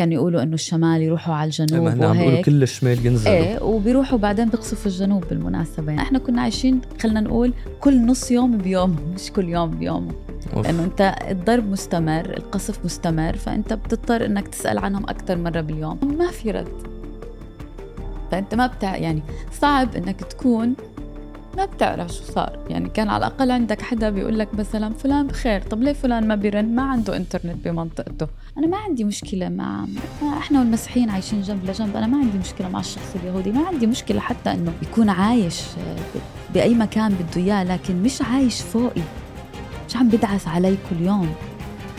كانوا يقولوا إنه الشمال يروحوا على الجنوب هن عم بيقولوا كل الشمال ينزلوا. إيه وبيروحوا بعدين بيقصفوا الجنوب بالمناسبة. يعني إحنا كنا عايشين خلينا نقول كل نص يوم بيوم مش كل يوم بيومه. لأنه أنت الضرب مستمر القصف مستمر فأنت بتضطر إنك تسأل عنهم أكثر مرة باليوم. ما في رد. فأنت ما بتع يعني صعب إنك تكون ما بتعرف شو صار. يعني كان على الأقل عندك حدا بيقول لك مثلا فلان بخير طب ليه فلان ما بيرن؟ ما عنده إنترنت بمنطقته. أنا ما عندي مشكلة مع إحنا والمسيحيين عايشين جنب لجنب. أنا ما عندي مشكلة مع الشخص اليهودي. ما عندي مشكلة حتى إنه يكون عايش ب- بأي مكان بده إياه لكن مش عايش فوقي. مش عم بدعس علي كل يوم.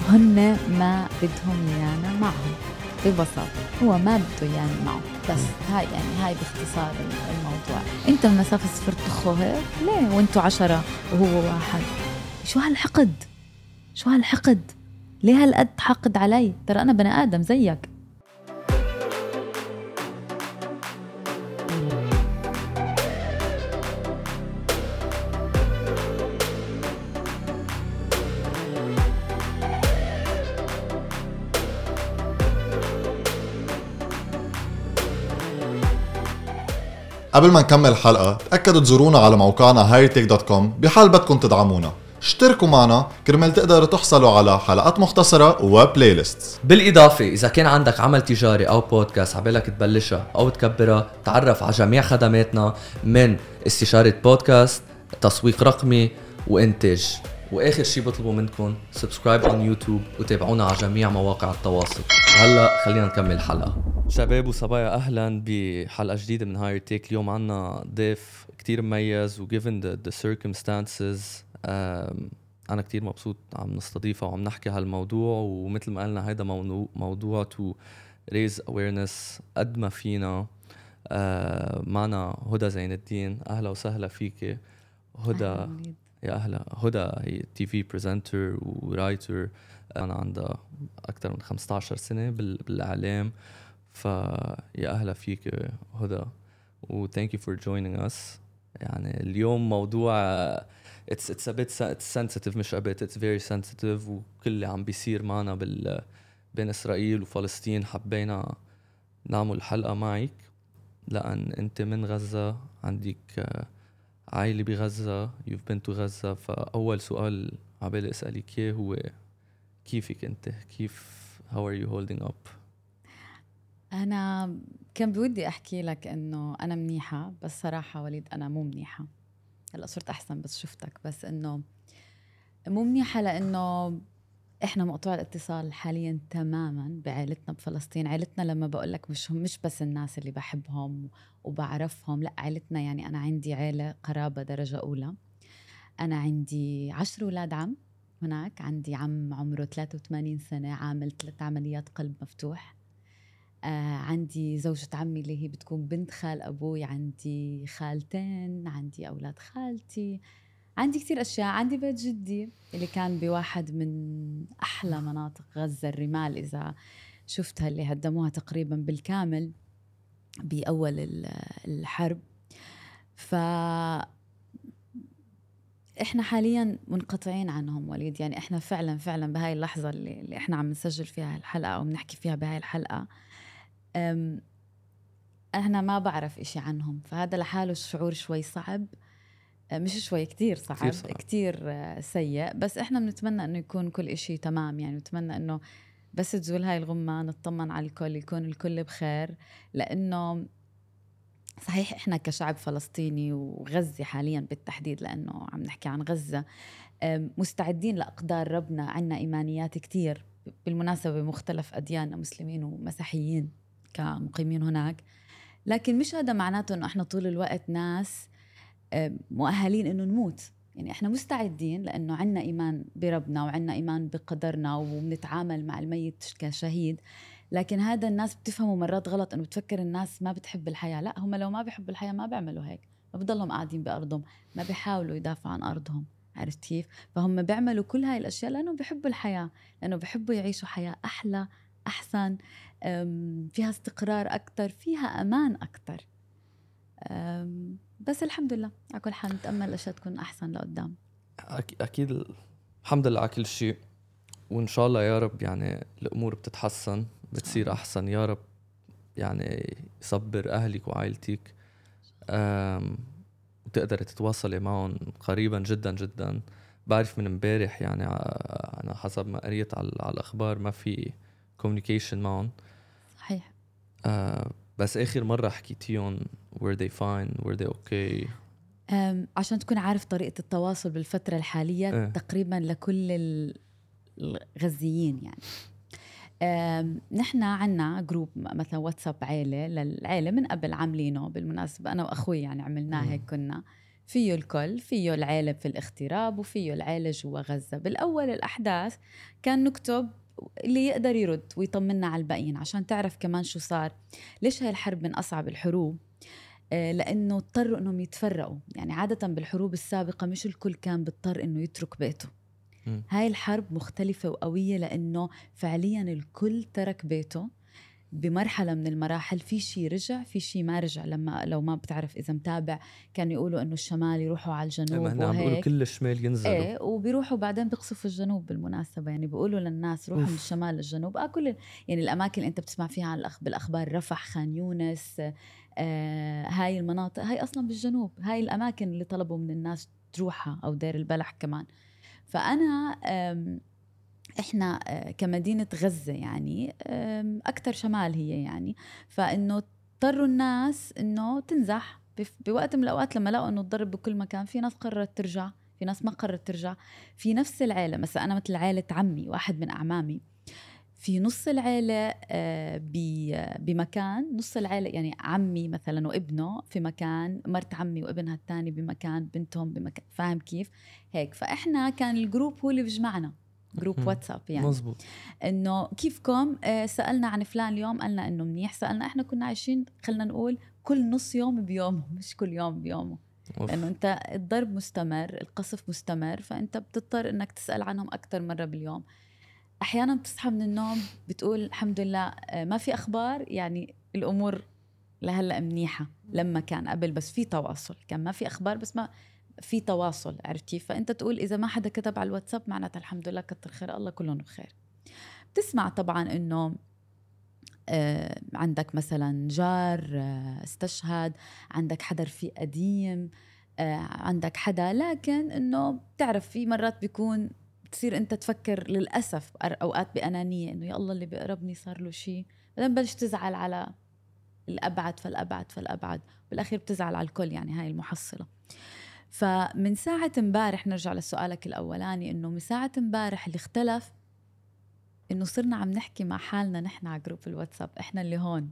هن ما بدهم إيانا معهم. ببساطة. هو ما بده اياني معه بس هاي يعني هاي باختصار الموضوع. انت من مسافة صفر تخو هيك ليه؟ وإنتوا عشرة وهو واحد. شو هالحقد؟ شو هالحقد؟ ليه هالقد حقد علي؟ ترى أنا بني آدم زيك. قبل ما نكمل الحلقة تأكدوا تزورونا على موقعنا hightech.com بحال بدكم تدعمونا. اشتركوا معنا كرمال تقدروا تحصلوا على حلقات مختصرة و playlists بالإضافة إذا كان عندك عمل تجاري أو بودكاست عبالك تبلشها أو تكبرها تعرف على جميع خدماتنا من استشارة بودكاست تسويق رقمي وإنتاج. وآخر شي بطلبه منكم subscribe on يوتيوب وتابعونا على جميع مواقع التواصل. هلا خلينا نكمل الحلقة. شباب وصبايا أهلا بحلقة جديدة من هاير تيك اليوم عنا ضيف كتير مميز و given the, the circumstances. um, أنا كتير مبسوط عم نستضيفها وعم نحكي هالموضوع ومثل ما قلنا هيدا موضوع موضوع to raise awareness قد ما فينا. آه معنا هدى زين الدين. أهلا وسهلا فيك هدى. يا أهلا. هدى هي TV presenter و writer أنا عندها أكثر من 15 سنة بال- بالإعلام. فيا أهلا فيك هدى و thank you for joining us. يعني اليوم موضوع it's it's sen- it's sensitive مش bit it's very sensitive وكل اللي عم بيصير معنا بال بين إسرائيل وفلسطين حبينا نعمل حلقة معك. لأن أنت من غزة عندك عائله بغزة you've been to غزة. فأول سؤال عبالي أسألك إياه هو كيفك أنت؟ كيف how are you holding up أنا كان بودي أحكي لك إنه أنا منيحة بس صراحة وليد أنا مو منيحة. هلأ صرت أحسن بس شفتك بس إنه مو منيحة لإنه إحنا مقطوع الاتصال حاليا تماما بعائلتنا بفلسطين. عائلتنا لما بقول لك مش مش بس الناس اللي بحبهم وبعرفهم لا عائلتنا يعني أنا عندي عيلة قرابة درجة أولى. أنا عندي عشر أولاد عم هناك. عندي عم عمره 83 سنة عامل ثلاث عمليات قلب مفتوح. آه عندي زوجة عمي اللي هي بتكون بنت خال أبوي. عندي خالتين عندي أولاد خالتي. عندي كتير أشياء. عندي بيت جدي اللي كان بواحد من أحلى مناطق غزة الرمال إذا شفتها اللي هدموها تقريبا بالكامل بأول ال- الحرب. ف إحنا حاليا منقطعين عنهم وليد. يعني إحنا فعلا فعلا بهاي اللحظة اللي, اللي إحنا عم نسجل فيها الحلقة أو بنحكي فيها بهاي الحلقة أنا ما بعرف إشي عنهم. فهذا لحاله شعور شوي صعب. مش شوي كتير صعب كتير صعب. كتير آه، سيء. بس إحنا بنتمنى إنه يكون كل إشي تمام يعني بنتمنى إنه بس تزول هاي الغمة نطمن على الكل يكون الكل بخير. لأنه صحيح إحنا كشعب فلسطيني وغزة حاليا بالتحديد لأنه عم نحكي عن غزة مستعدين لأقدار ربنا. عنا إيمانيات كتير بالمناسبة بمختلف أدياننا مسلمين ومسيحيين كمقيمين هناك. لكن مش هذا معناته إنه إحنا طول الوقت ناس مؤهلين إنه نموت. يعني إحنا مستعدين لأنه عنا إيمان بربنا وعنا إيمان بقدرنا وبنتعامل مع الميت كشهيد. لكن هذا الناس بتفهمه مرات غلط إنه بتفكر الناس ما بتحب الحياة. لا هم لو ما بيحبوا الحياة ما بيعملوا هيك. ما بضلهم قاعدين بأرضهم ما بيحاولوا يدافعوا عن أرضهم. عرفت كيف؟ فهم بيعملوا كل هاي الأشياء لأنه بيحبوا الحياة لأنه بيحبوا يعيشوا حياة أحلى أحسن فيها استقرار أكثر فيها أمان أكثر بس الحمد لله. على كل حال نتأمل الاشياء تكون أحسن لقدام. أكيد الحمد لله على كل شيء. وإن شاء الله يا رب يعني الأمور بتتحسن بتصير أحسن. يا رب يعني يصبر أهلك وعائلتك وتقدري تتواصلي معهم قريبا جدا جدا. بعرف من امبارح يعني أنا حسب ما قريت على, على الأخبار ما في communication معهم. صحيح. بس آخر مرة حكيتيهم were they fine were they okay عشان تكون عارف طريقة التواصل بالفترة الحالية إيه. تقريبا لكل ال- الغزيين يعني. نحن عنا group مثلا واتساب عيلة للعيلة من قبل عاملينه بالمناسبة. أنا وأخوي يعني عملناه. هيك كنا. فيه الكل فيه العيلة في الاغتراب وفيه العيلة جوا غزة. بالأول الأحداث كان نكتب اللي يقدر يرد ويطمنا على الباقيين عشان تعرف كمان شو صار. ليش هاي الحرب من أصعب الحروب؟ آه، لأنه اضطروا إنهم يتفرقوا. يعني عادة بالحروب السابقة مش الكل كان بيضطر إنه يترك بيته. هاي الحرب مختلفة وقوية لأنه فعليا الكل ترك بيته. بمرحلة من المراحل في شيء رجع في شيء ما رجع. لما لو ما بتعرف إذا متابع كانوا يقولوا إنه الشمال يروحوا على الجنوب هن عم بيقولوا كل الشمال ينزلوا. إيه وبيروحوا بعدين بيقصفوا الجنوب بالمناسبة. يعني بيقولوا للناس روحوا من. الشمال للجنوب. آه كل يعني الأماكن اللي أنت بتسمع فيها عن الأخ بالأخبار رفح خان يونس آه هاي المناطق هاي أصلا بالجنوب. هاي الأماكن اللي طلبوا من الناس تروحها أو دير البلح كمان. فأنا إحنا آه، كمدينة غزة يعني أكثر شمال هي يعني. فإنه اضطروا الناس إنه تنزح بوقت من الأوقات لما لقوا إنه الضرب بكل مكان في ناس قررت ترجع في ناس ما قررت ترجع. في نفس العيلة مثلا أنا مثل عائله عمي واحد من أعمامي. في نص العيلة آه، بمكان نص العيلة يعني عمي مثلا وابنه في مكان مرت عمي وابنها الثاني بمكان بنتهم بمكان فاهم كيف؟ هيك. فإحنا كان ال group هو اللي بيجمعنا group. واتساب يعني. مزبوط إنه كيفكم؟ آه، سألنا عن فلان اليوم قالنا إنه منيح. سألنا إحنا كنا عايشين خلينا نقول كل نص يوم بيومه مش كل يوم بيومه. أوف. لأنه أنت الضرب مستمر القصف مستمر فأنت بتضطر إنك تسأل عنهم أكثر مرة باليوم. أحيانا بتصحى من النوم بتقول الحمد لله آه، ما في أخبار يعني الأمور لهلأ منيحة لما كان قبل بس في تواصل. كان ما في أخبار بس ما في تواصل عرفت كيف فأنت تقول إذا ما حدا كتب على الواتساب معناتها الحمد لله كتر خير الله كلهم بخير. بتسمع طبعا إنه آه، عندك مثلا جار آه، استشهد عندك حدا رفيق قديم آه، عندك حدا لكن إنه بتعرف في مرات بيكون بتصير أنت تفكر للأسف أوقات بأنانية إنه يا الله اللي بيقربني صار له شيء بعدين بلش تزعل على الأبعد فالأبعد فالأبعد بالأخير بتزعل على الكل يعني هاي المحصلة. فمن ساعة امبارح نرجع لسؤالك الأولاني إنه من ساعة امبارح اللي اختلف إنه صرنا عم نحكي مع حالنا نحن على group الواتساب. إحنا اللي هون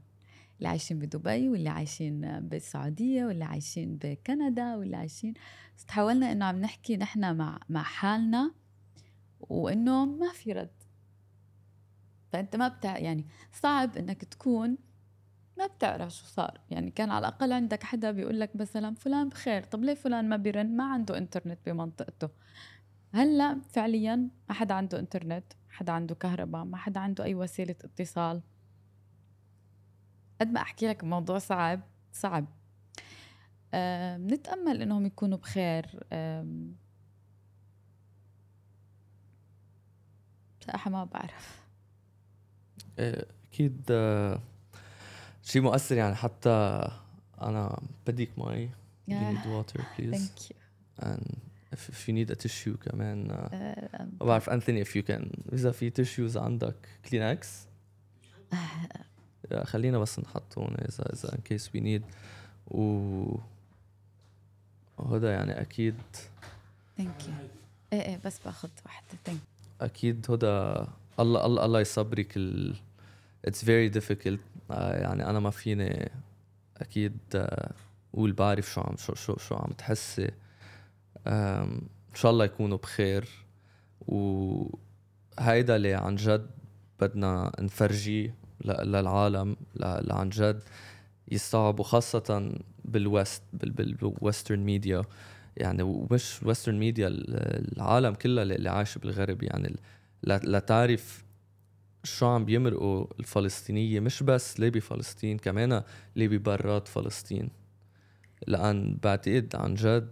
اللي عايشين بدبي واللي عايشين بالسعودية واللي عايشين بكندا واللي عايشين بس حاولنا إنه عم نحكي نحن مع مع حالنا وإنه ما في رد. فأنت ما بتع يعني صعب إنك تكون ما بتعرف شو صار. يعني كان على الأقل عندك حدا بيقول لك مثلا فلان بخير طب ليه فلان ما بيرن؟ ما عنده إنترنت بمنطقته. هلأ فعليا ما حدا عنده إنترنت حدا عنده كهرباء ما حدا عنده أي وسيلة اتصال. قد ما أحكي لك الموضوع صعب صعب. أه إنهم يكونوا بخير. أم، بصراحة ما بعرف. إيه، أكيد آه، شيء مؤثر يعني حتى أنا بديك مي you need water please. thank you and if, if you need a tissue كمان آه، ما بعرف انثوني if you can. إذا في tissues عندك كلينكس خلينا بس نحط هون إذا إذا in case we need. و وهذا يعني أكيد. thank you إيه إيه بس باخذ واحدة. thank أكيد هدى الله الله الله يصبرك ال very difficult. آه يعني أنا ما فيني أكيد آه، قول بعرف شو عم شو شو, شو عم تحسي. إن شاء الله يكونوا بخير. وهيدا اللي عن جد بدنا نفرجيه للعالم ل- اللي عن جد يستوعبوا خاصة بال west بال- بال western media. يعني ومش ال western media العالم كلها اللي اللي عايش بالغرب. يعني لتعرف شو عم بيمرقوا الفلسطينية؟ مش بس ليه بفلسطين كمان ليه ببرات فلسطين. لأن بعتقد عن جد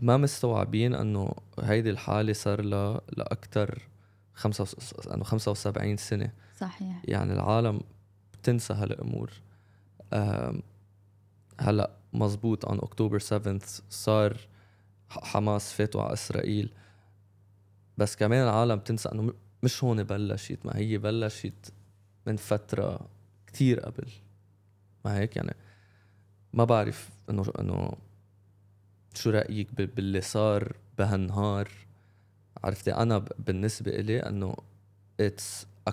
ما مستوعبين إنه هيدي الحالة صار لها لأكتر خمسة وس... إنه 75 سنة. صحيح. يعني العالم بتنسى هالأمور. هلأ مزبوط on أكتوبر 7 صار حماس فاتوا على إسرائيل. بس كمان العالم تنسى إنه مش هون بلشت ما هي بلشت من فترة كتير قبل. ما هيك يعني؟ ما بعرف إنه إنه شو رأيك ب- باللي صار بهالنهار. عرفتي؟ أنا ب- بالنسبة إلي إنه it's a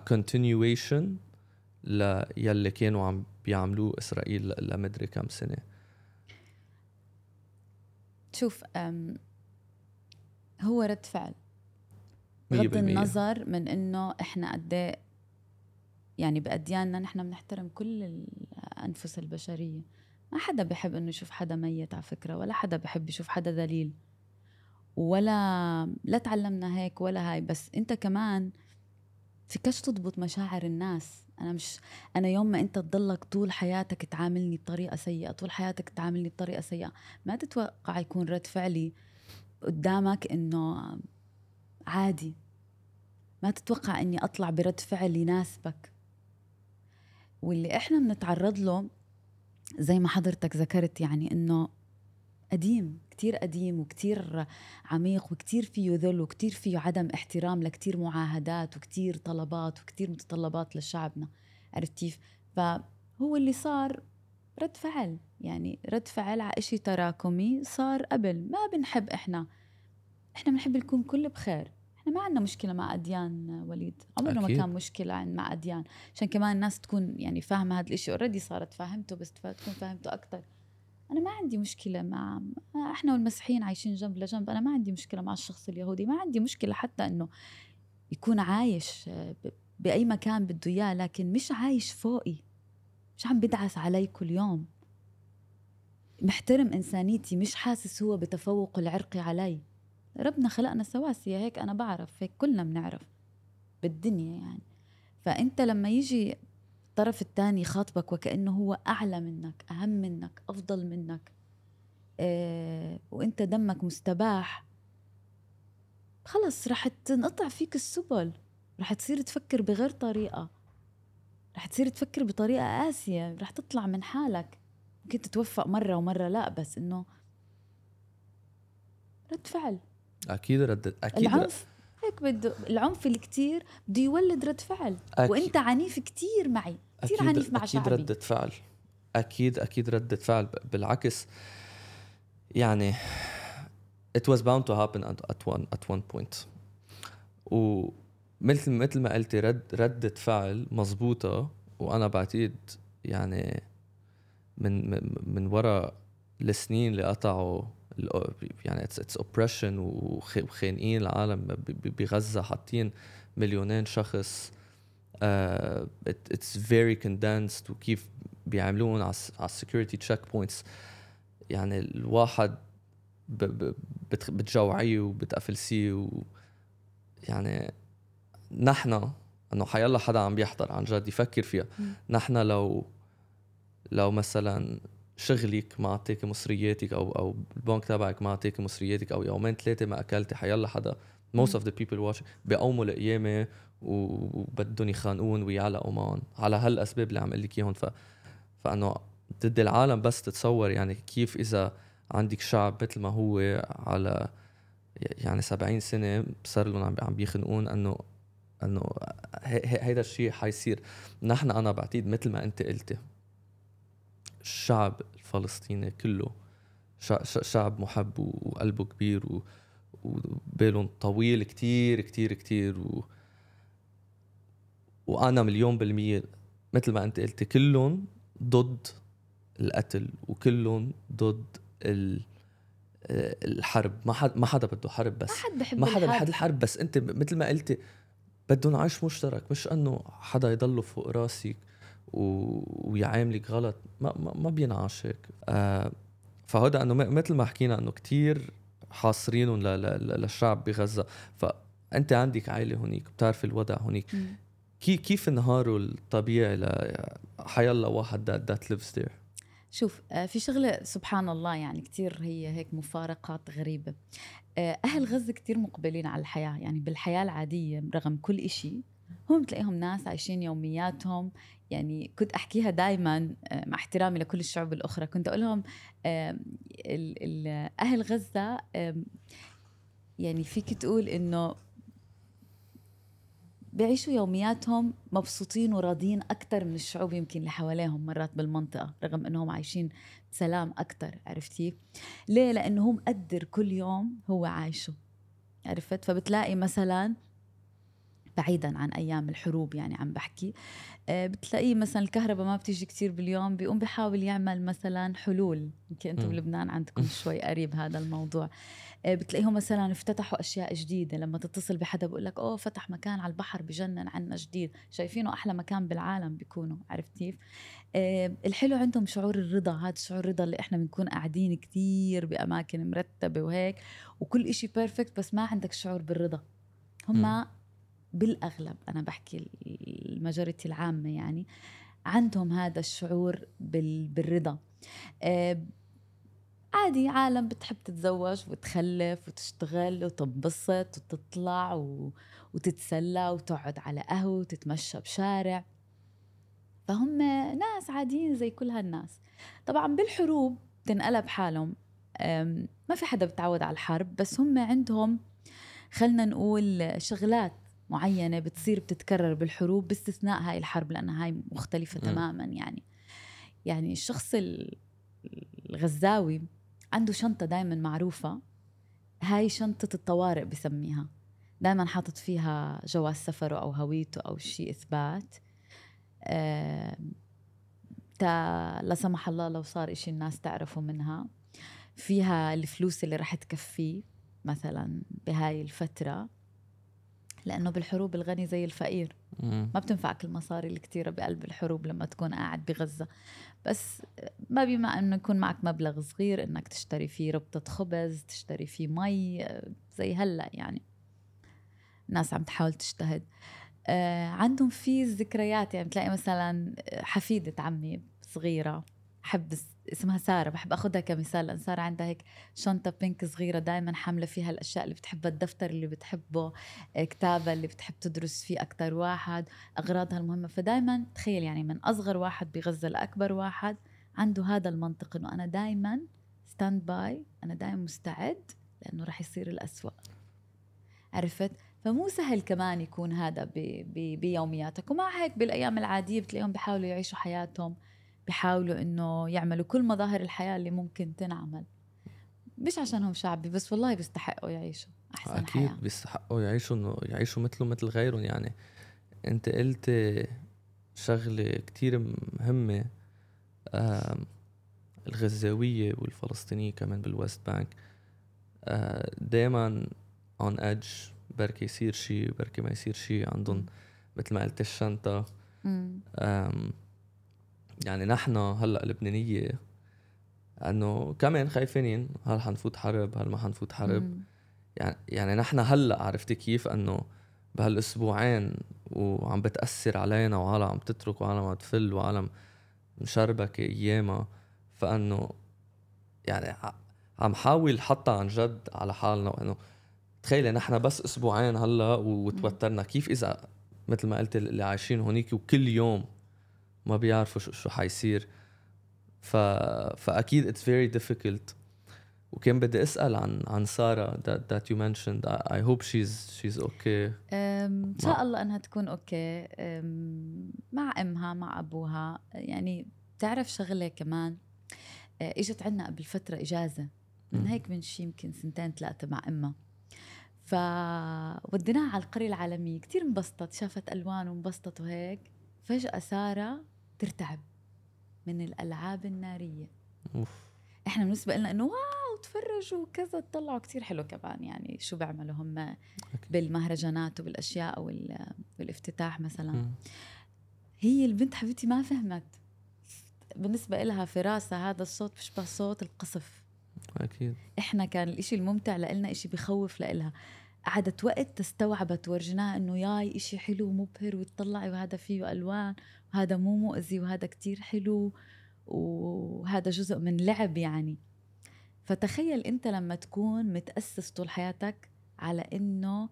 ل يلي كانوا عم بيعملوه إسرائيل لمدري كم سنة. شوف هو رد فعل. بغض. النظر من إنه إحنا قد إيه يعني بأدياننا نحن بنحترم كل الأنفس البشرية. ما حدا بحب إنه يشوف حدا ميت على فكرة ولا حدا بحب يشوف حدا ذليل ولا لا تعلمنا هيك ولا هاي. بس أنت كمان فيكش تضبط مشاعر الناس. أنا مش أنا يوم ما أنت تضلك طول حياتك تعاملني بطريقة سيئة طول حياتك تعاملني بطريقة سيئة ما تتوقع يكون رد فعلي قدامك إنه عادي. ما تتوقع إني أطلع برد فعل يناسبك. واللي إحنا بنتعرض له زي ما حضرتك ذكرت يعني إنه قديم كتير قديم وكتير عميق وكتير فيه ذل وكتير فيه عدم احترام لكتير معاهدات وكتير طلبات وكتير متطلبات لشعبنا. عرفت كيف؟ فهو اللي صار رد فعل. يعني رد فعل على إشي تراكمي صار قبل. ما بنحب إحنا إحنا بنحب نكون كل بخير. إحنا ما عندنا مشكلة مع أديان وليد. عمره ما. كان مشكلة عن- مع أديان. عشان كمان الناس تكون يعني فاهمة هذا الإشي. اوريدي صارت فاهمته بس تكون فاهمته أكتر. أنا ما عندي مشكلة مع إحنا والمسيحيين عايشين جنب لجنب. أنا ما عندي مشكلة مع الشخص اليهودي. ما عندي مشكلة حتى إنه يكون عايش ب- بأي مكان بده إياه لكن مش عايش فوقي. مش عم بدعس علي كل يوم. محترم إنسانيتي مش حاسس هو بتفوق العرقي علي. ربنا خلقنا سواسية هيك أنا بعرف هيك كلنا بنعرف بالدنيا يعني. فأنت لما يجي الطرف الثاني يخاطبك وكأنه هو أعلى منك أهم منك أفضل منك آه وأنت دمك مستباح خلص رح تنقطع فيك السبل. رح تصير تفكر بغير طريقة. رح تصير تفكر بطريقة قاسية رح تطلع من حالك. ممكن تتوفق مرة ومرة لا بس إنه رد فعل. أكيد ردت أكيد العنف؟ هيك بده العنف الكتير بده يولد رد فعل. أكيد. وإنت عنيف كتير معي. كتير أكيد عنيف مع أكيد شعبي. ردة فعل. أكيد أكيد ردة فعل. بالعكس يعني it was bound to happen at, one at one point. ومثل مثل ما قلتي رد ردة فعل مزبوطة وأنا بعتقد يعني من من, من وراء السنين اللي قطعوا يعني it's it's oppression وخانقين العالم بغزة حاطين مليونين شخص it's very condensed وكيف بيعملون على ال security check points يعني الواحد بتجوعيه وبتقفلسيه و يعني نحن إنه حيلا حدا عم بيحضر عن جد يفكر فيها. نحن لو لو مثلا شغلك ما أعطيك مصرياتك أو أو البنك تبعك ما أعطيك مصرياتك أو يومين ثلاثة ما اكلتي حيلا حدا. Most of the people watching بيقوموا القيامه وبدهم يخانقون ويعلقوا معهم. على هالأسباب اللي عم أقول لك إياهم. ف فأنه ضد العالم بس تتصور يعني كيف إذا عندك شعب مثل ما هو على يعني 70 سنة صار لهم عم عم بيخنقون انه أنه هي- هي- هيدا الشيء حيصير. نحن أنا بعتقد مثل ما أنت قلتي. الشعب الفلسطيني كله. شع- شع- شعب محب وقلبه كبير و وبالهم طويل كتير كتير كتير و... وأنا مليون بالمية مثل ما أنت قلتي كلهم ضد القتل وكلهم ضد ال... الحرب. ما حد ما حدا بده حرب بس. ما حد بحب ما حدا. بحد الحرب. بس. أنت مثل ما قلتي بدهم عيش مشترك. مش إنه حدا يضله فوق راسك و... ويعاملك غلط ما ما, ما بينعاش هيك آه فهذا إنه مثل ما حكينا إنه كتير حاصرينهم ل... ل... للشعب بغزة. فأنت عندك عائله هنيك بتعرف الوضع هنيك. كي كيف نهاره الطبيعي ل حيلا واحد that, that lives there شوف آه، في شغلة سبحان الله يعني كتير هي هيك مفارقات غريبة. آه، أهل غزة كتير مقبلين على الحياة. يعني بالحياة العادية رغم كل إشي هم بتلاقيهم ناس عايشين يومياتهم يعني كنت أحكيها دايما آه، مع احترامي لكل الشعوب الأخرى. كنت أقول لهم أهل غزة يعني فيك تقول إنه بيعيشوا يومياتهم مبسوطين وراضيين أكثر من الشعوب يمكن اللي حواليهم مرات بالمنطقة رغم أنهم عايشين بسلام أكثر عرفتي؟ ليه؟ لأنه هو مقدر كل يوم هو عايشه عرفت؟ فبتلاقي مثلا بعيدا عن أيام الحروب يعني عم بحكي. آه، بتلاقيه مثلا الكهرباء ما بتيجي كتير باليوم بيقوم بيحاول يعمل مثلا حلول. يمكن أنتم بلبنان عندكم شوي قريب هذا الموضوع. آه، بتلاقيهم مثلا افتتحوا أشياء جديدة. لما تتصل بحدا بقول لك أوه فتح مكان على البحر بجنن عنا جديد. شايفينه أحلى مكان بالعالم بيكونوا عرفت كيف؟ آه، الحلو عندهم شعور الرضا. هذا شعور الرضا اللي إحنا بنكون قاعدين كتير بأماكن مرتبة وهيك وكل إشي perfect بس ما عندك شعور بالرضا. هم بالأغلب أنا بحكي ال majority العامة يعني عندهم هذا الشعور بالرضا. آه، عادي عالم بتحب تتزوج وتخلف وتشتغل وتنبسط وتطلع. وتتسلى وتقعد على قهوة وتتمشى بشارع. فهم ناس عاديين زي كل هالناس. طبعا بالحروب تنقلب حالهم. ما في حدا بتعود على الحرب بس هم عندهم خلنا نقول شغلات معينة بتصير بتتكرر بالحروب باستثناء هاي الحرب لأنها هاي مختلفة م. تماما يعني. يعني الشخص الغزاوي عنده شنطة دايما معروفة. هاي شنطة الطوارئ بسميها. دايما حاطط فيها جواز سفره أو هويته أو شيء إثبات. آه تا لا سمح الله لو صار إشي الناس تعرفوا منها. فيها الفلوس اللي رح تكفيه مثلا بهاي الفترة. لأنه بالحروب الغني زي الفقير. ما بتنفعك المصاري الكتيرة بقلب الحروب لما تكون قاعد بغزة. بس ما بما أنه يكون معك مبلغ صغير أنك تشتري فيه ربطة خبز تشتري فيه مي زي هلأ يعني. الناس عم تحاول تجتهد. آه عندهم في ذكريات يعني بتلاقي مثلا حفيدة عمي صغيرة. بحب اسمها سارة بحب اخذها كمثال لأن سارة عندها هيك شنطة pink صغيرة دائما حاملة فيها الأشياء اللي بتحبها الدفتر اللي بتحبه آه، كتابها اللي بتحب تدرس فيه أكثر واحد أغراضها المهمة. فدائما تخيل يعني من أصغر واحد بغزه لاكبر واحد عنده هذا المنطق إنه أنا دائما standby أنا دائما مستعد لأنه راح يصير الأسوأ. عرفت؟ فمو سهل كمان يكون هذا بي بي بيومياتك. ومع هيك بالأيام العادية بتلاقيهم بيحاولوا يعيشوا حياتهم بيحاولوا إنه يعملوا كل مظاهر الحياة اللي ممكن تنعمل. مش عشانهم شعبي بس والله بيستحقوا يعيشوا أحسن أكيد حياة. أكيد بيستحقوا يعيشوا إنه يعيشوا مثله مثل غيرهم. يعني أنت قلت شغلة كتير مهمة الغزاوية والفلسطينية كمان بال West Bank. دائما on edge بركي يصير شيء بركي ما يصير شيء عندهم مثل ما قلت الشنطة. يعني نحن هلأ اللبنانية إنه كمان خايفين هل حنفوت حرب هل ما حنفوت حرب؟ مم. يعني يعني نحن هلأ عرفتي كيف إنه بهالأسبوعين وعم بتأثر علينا وعالم عم تترك وعالم عم تفل وعالم مشربكه أيامها. فإنه يعني عم حاول حتى عن جد على حالنا وإنه تخيلي نحن بس أسبوعين هلأ وتوترنا. كيف إذا مثل ما قلت اللي عايشين هونيك وكل يوم ما بيعرفوا شو, شو حيصير. ف... فأكيد it's very difficult وكان بدي أسأل عن عن سارة that, that you mentioned. I hope she's she's okay. إن شاء الله أنها تكون أوكي مع أمها مع أبوها. يعني بتعرف شغلة كمان آه، إجت عنا قبل فترة إجازة. من هيك من شي يمكن سنتين ثلاثة مع أمها. فوديناها على القرية العالمية. كتير انبسطت شافت ألوان وانبسطت وهيك. فجأة سارة ترتعب من الألعاب النارية. أوف. إحنا بالنسبة لنا إنه واو تفرجوا وكذا تطلعوا كثير حلو كمان. يعني شو بيعملوا هم بالمهرجانات وبالأشياء والافتتاح مثلا. هي البنت حبيبتي ما فهمت. بالنسبة لها في راسها هذا الصوت بيشبه صوت القصف. أكيد. إحنا كان الإشي الممتع لإلنا إشي بخوف لإلها. قعدت وقت تستوعبت ورجناها إنه ياي إشي حلو مبهر وتطلعي وهذا فيه ألوان. وهذا مو مؤذي وهذا كتير حلو وهذا جزء من لعب يعني. فتخيل انت لما تكون متأسس طول حياتك على انه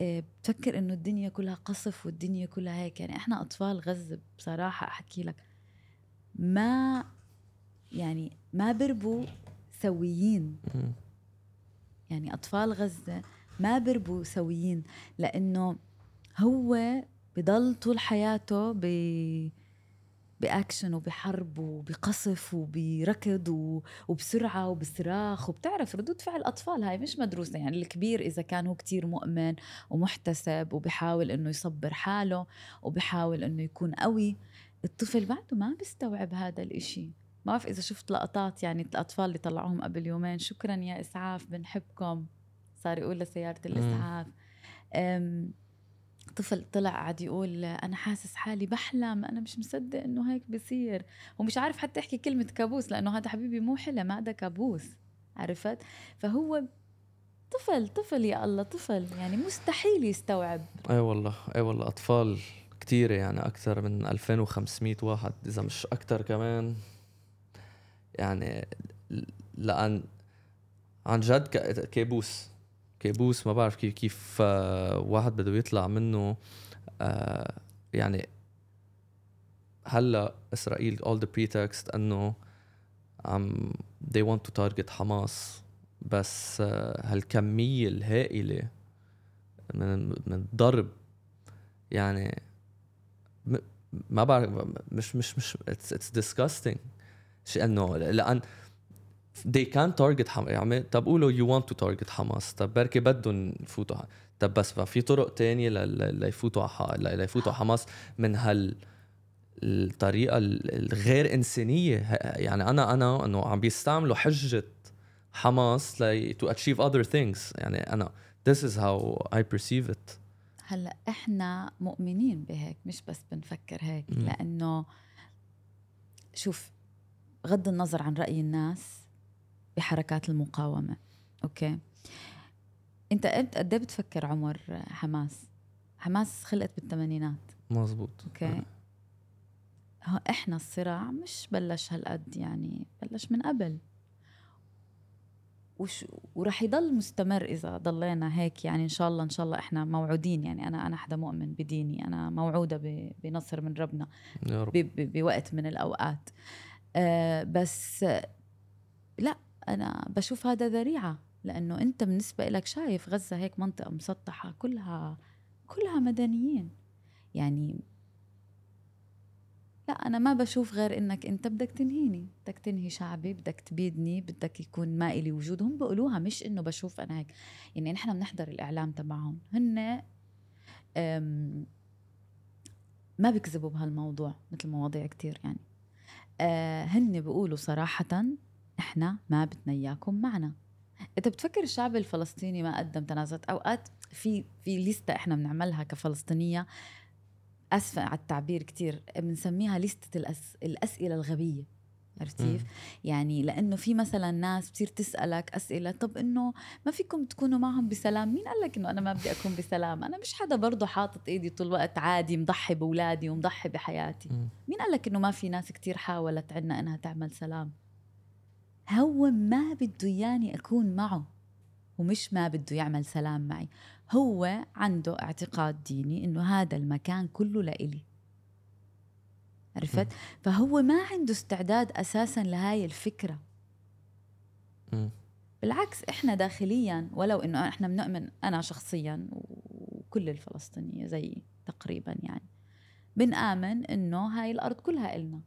آه، بتفكر انه الدنيا كلها قصف والدنيا كلها هيك. يعني إحنا أطفال غزه بصراحة أحكي لك. ما يعني ما بربوا سويين. يعني أطفال غزة ما بربوا سويين لأنه هو بضل طول حياته ب بأكشن وبحرب وبقصف وبركض و- وبسرعة وبصراخ. وبتعرف ردود فعل الأطفال هاي مش مدروسة. يعني الكبير إذا كان هو كتير مؤمن ومحتسب وبحاول إنه يصبر حاله وبحاول إنه يكون قوي الطفل بعده ما بيستوعب هذا الإشي. ما بعرف إذا شفت لقطات يعني الأطفال اللي طلعوهم قبل يومين شكرا يا إسعاف بنحبكم. صار يقول لسيارة الإسعاف. طفل طلع قاعد يقول أنا حاسس حالي بحلم أنا مش مصدق إنه هيك بصير. ومش عارف حتى يحكي كلمة كابوس لأنه هذا حبيبي مو حلم هذا كابوس عرفت؟ فهو طفل طفل يا الله طفل يعني مستحيل يستوعب. أي والله أي والله أطفال كتيرة يعني أكثر من 2500 واحد إذا مش أكثر كمان. يعني لأن عن جد كابوس. كابوس ما بعرف كيف كيف آه، واحد بده يطلع منه آه، يعني هلا إسرائيل all the pretext إنه عم they want to target حماس بس آه، هالكمية الهائلة من من الضرب يعني ما بعرف مش مش مش it's, it's disgusting. إنه لأن they can target حماس يعني طب قولوا you want to target حماس طب بركي بدهم يفوتوا طب بس ما في طرق تانية ليفوتوا ليفوتوا حماس من هال الطريقة ال- الغير إنسانية. يعني أنا أنا إنه عم بيستعملوا حجة حماس لي to achieve other things. يعني أنا this is how I perceive it. هلأ إحنا مؤمنين بهيك مش بس بنفكر هيك. مم. لأنه شوف غض النظر عن رأي الناس. بحركات المقاومة. okay. أنت قد قد إيه بتفكر عمر حماس؟ حماس خلقت بالثمانينات. مزبوط okay. ها إحنا الصراع مش بلش هالقد يعني بلش من قبل. وش ورح يضل مستمر إذا ضلينا هيك يعني إن شاء الله إن شاء الله إحنا موعودين يعني. أنا أنا حدا مؤمن بديني. أنا موعودة بنصر من ربنا. يا رب. بوقت من الأوقات. آه بس آه، لا أنا بشوف هذا ذريعة لأنه أنت بالنسبة لك شايف غزة هيك منطقة مسطحة كلها كلها مدنيين. يعني لا أنا ما بشوف غير إنك أنت بدك تنهيني بدك تنهي شعبي بدك تبيدني بدك يكون ما إلي وجود. هم بيقولوها مش إنه بشوف أنا هيك. يعني نحن بنحضر الإعلام تبعهم. هن ما بيكذبوا بهالموضوع مثل مواضيع كتير يعني. آه هن بيقولوا صراحة إحنا ما بدنا إياكم معنا. انت بتفكر الشعب الفلسطيني ما قدم تنازلات أوقات في في ليستا إحنا بنعملها كفلسطينية أسفة على التعبير كتير بنسميها ليستة الأس... الأسئلة الغبية. عرفت كيف؟ يعني لأنه في مثلا ناس بتصير تسألك أسئلة طب إنه ما فيكم تكونوا معهم بسلام؟ مين قال لك إنه أنا ما بدي أكون بسلام؟ أنا مش حدا برضه حاطط إيدي طول الوقت عادي مضحي بأولادي ومضحي بحياتي. مين قال لك إنه ما في ناس كتير حاولت عنا إنها تعمل سلام؟ هو ما بده ياني أكون معه ومش ما بده يعمل سلام معي. هو عنده اعتقاد ديني إنه هذا المكان كله لإلي. عرفت؟ فهو ما عنده استعداد أساسا لهاي الفكرة. مم. بالعكس إحنا داخليا ولو إنه إحنا بنؤمن أنا شخصيا وكل الفلسطينية زيي تقريبا يعني بنآمن إنه هاي الأرض كلها إلنا.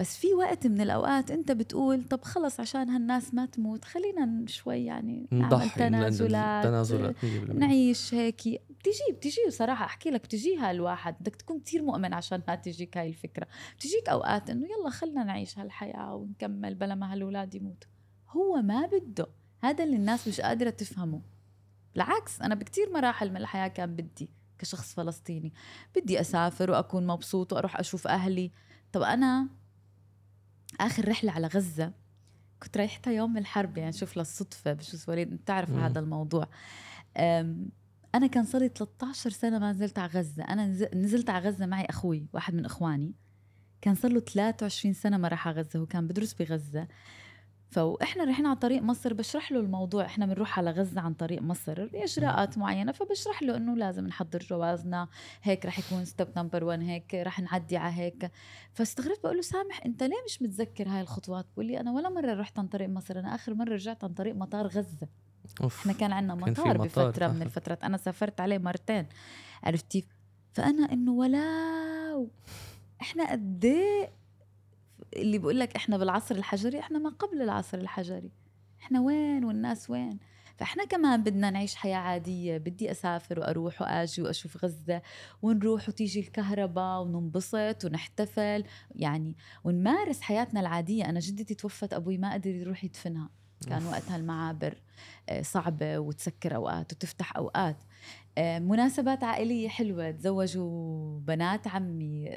بس في وقت من الأوقات أنت بتقول طب خلص عشان هالناس ما تموت خلينا شوي يعني نعمل تنازلات تنازلات 100% نعيش هيك. بتجي بتجي بصراحة أحكي لك بتجيها الواحد بدك تكون كتير مؤمن عشان ما تجيك هاي الفكرة. بتجيك أوقات إنه يلا خلنا نعيش هالحياة ونكمل بلا ما هالولاد يموتوا. هو ما بده. هذا اللي الناس مش قادرة تفهمه. بالعكس أنا بكتير مراحل من الحياة كان بدي كشخص فلسطيني. بدي أسافر وأكون مبسوط وأروح أشوف أهلي. طب أنا آخر رحلة على غزة. كنت رايحتها يوم الحرب يعني شوف للصدفة بجوز وليد أنت تعرف مم. هذا الموضوع. أنا كان صار لي 13 سنة ما نزلت على غزة. أنا نز- نزلت على غزة معي أخوي واحد من إخواني. كان صار له 23 سنة ما راح على غزة هو كان بدرس بغزة. فاحنا رايحين على طريق مصر بشرح له الموضوع. إحنا بنروح على غزة عن طريق مصر اجراءات معينة فبشرح له إنه لازم نحضر جوازنا هيك رح يكون step number 1 هيك رح نعدي على هيك. فاستغربت بقول له سامح أنت ليه مش متذكر هاي الخطوات؟ بقول لي أنا ولا مرة رحت عن طريق مصر أنا آخر مرة رجعت عن طريق مطار غزة. أوف. إحنا كان عندنا مطار, مطار، بفترة من صح. الفترات. أنا سافرت عليه مرتين عرفتي؟ فأنا إنه ولا إحنا قد إيه اللي بقول لك إحنا بالعصر الحجري إحنا ما قبل العصر الحجري. إحنا وين والناس وين؟ فإحنا كمان بدنا نعيش حياة عادية بدي أسافر وأروح وأجي وأشوف غزة ونروح وتيجي الكهرباء وننبسط ونحتفل. يعني ونمارس حياتنا العادية. أنا جدتي توفت أبوي ما قدر يروح يدفنها. كان وقتها المعابر آه، صعبة وتسكر أوقات وتفتح أوقات. آه، مناسبات عائلية حلوة. تزوجوا بنات عمي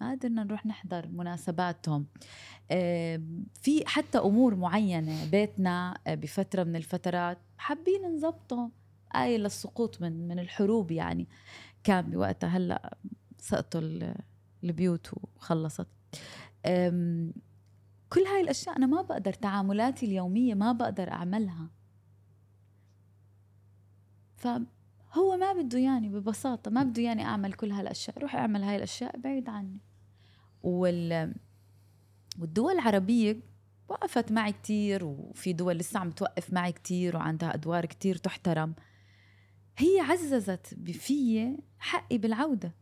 ما قدرنا نروح نحضر مناسباتهم. في حتى أمور معينة بيتنا آه، بفترة من الفترات حابين نظبطه. آية للسقوط من من الحروب يعني. كان بوقتها هلأ سقطوا ال- البيوت وخلصت. كل هاي الأشياء أنا ما بقدر تعاملاتي اليومية ما بقدر أعملها. فهو ما بده ياني ببساطة ما بده ياني أعمل كل هالأشياء روح أعمل هاي الأشياء بعيد عني. وال والدول العربية وقفت معي كتير وفي دول لسه عم توقف معي كتير وعندها أدوار كتير تحترم. هي عززت بفي حقي بالعودة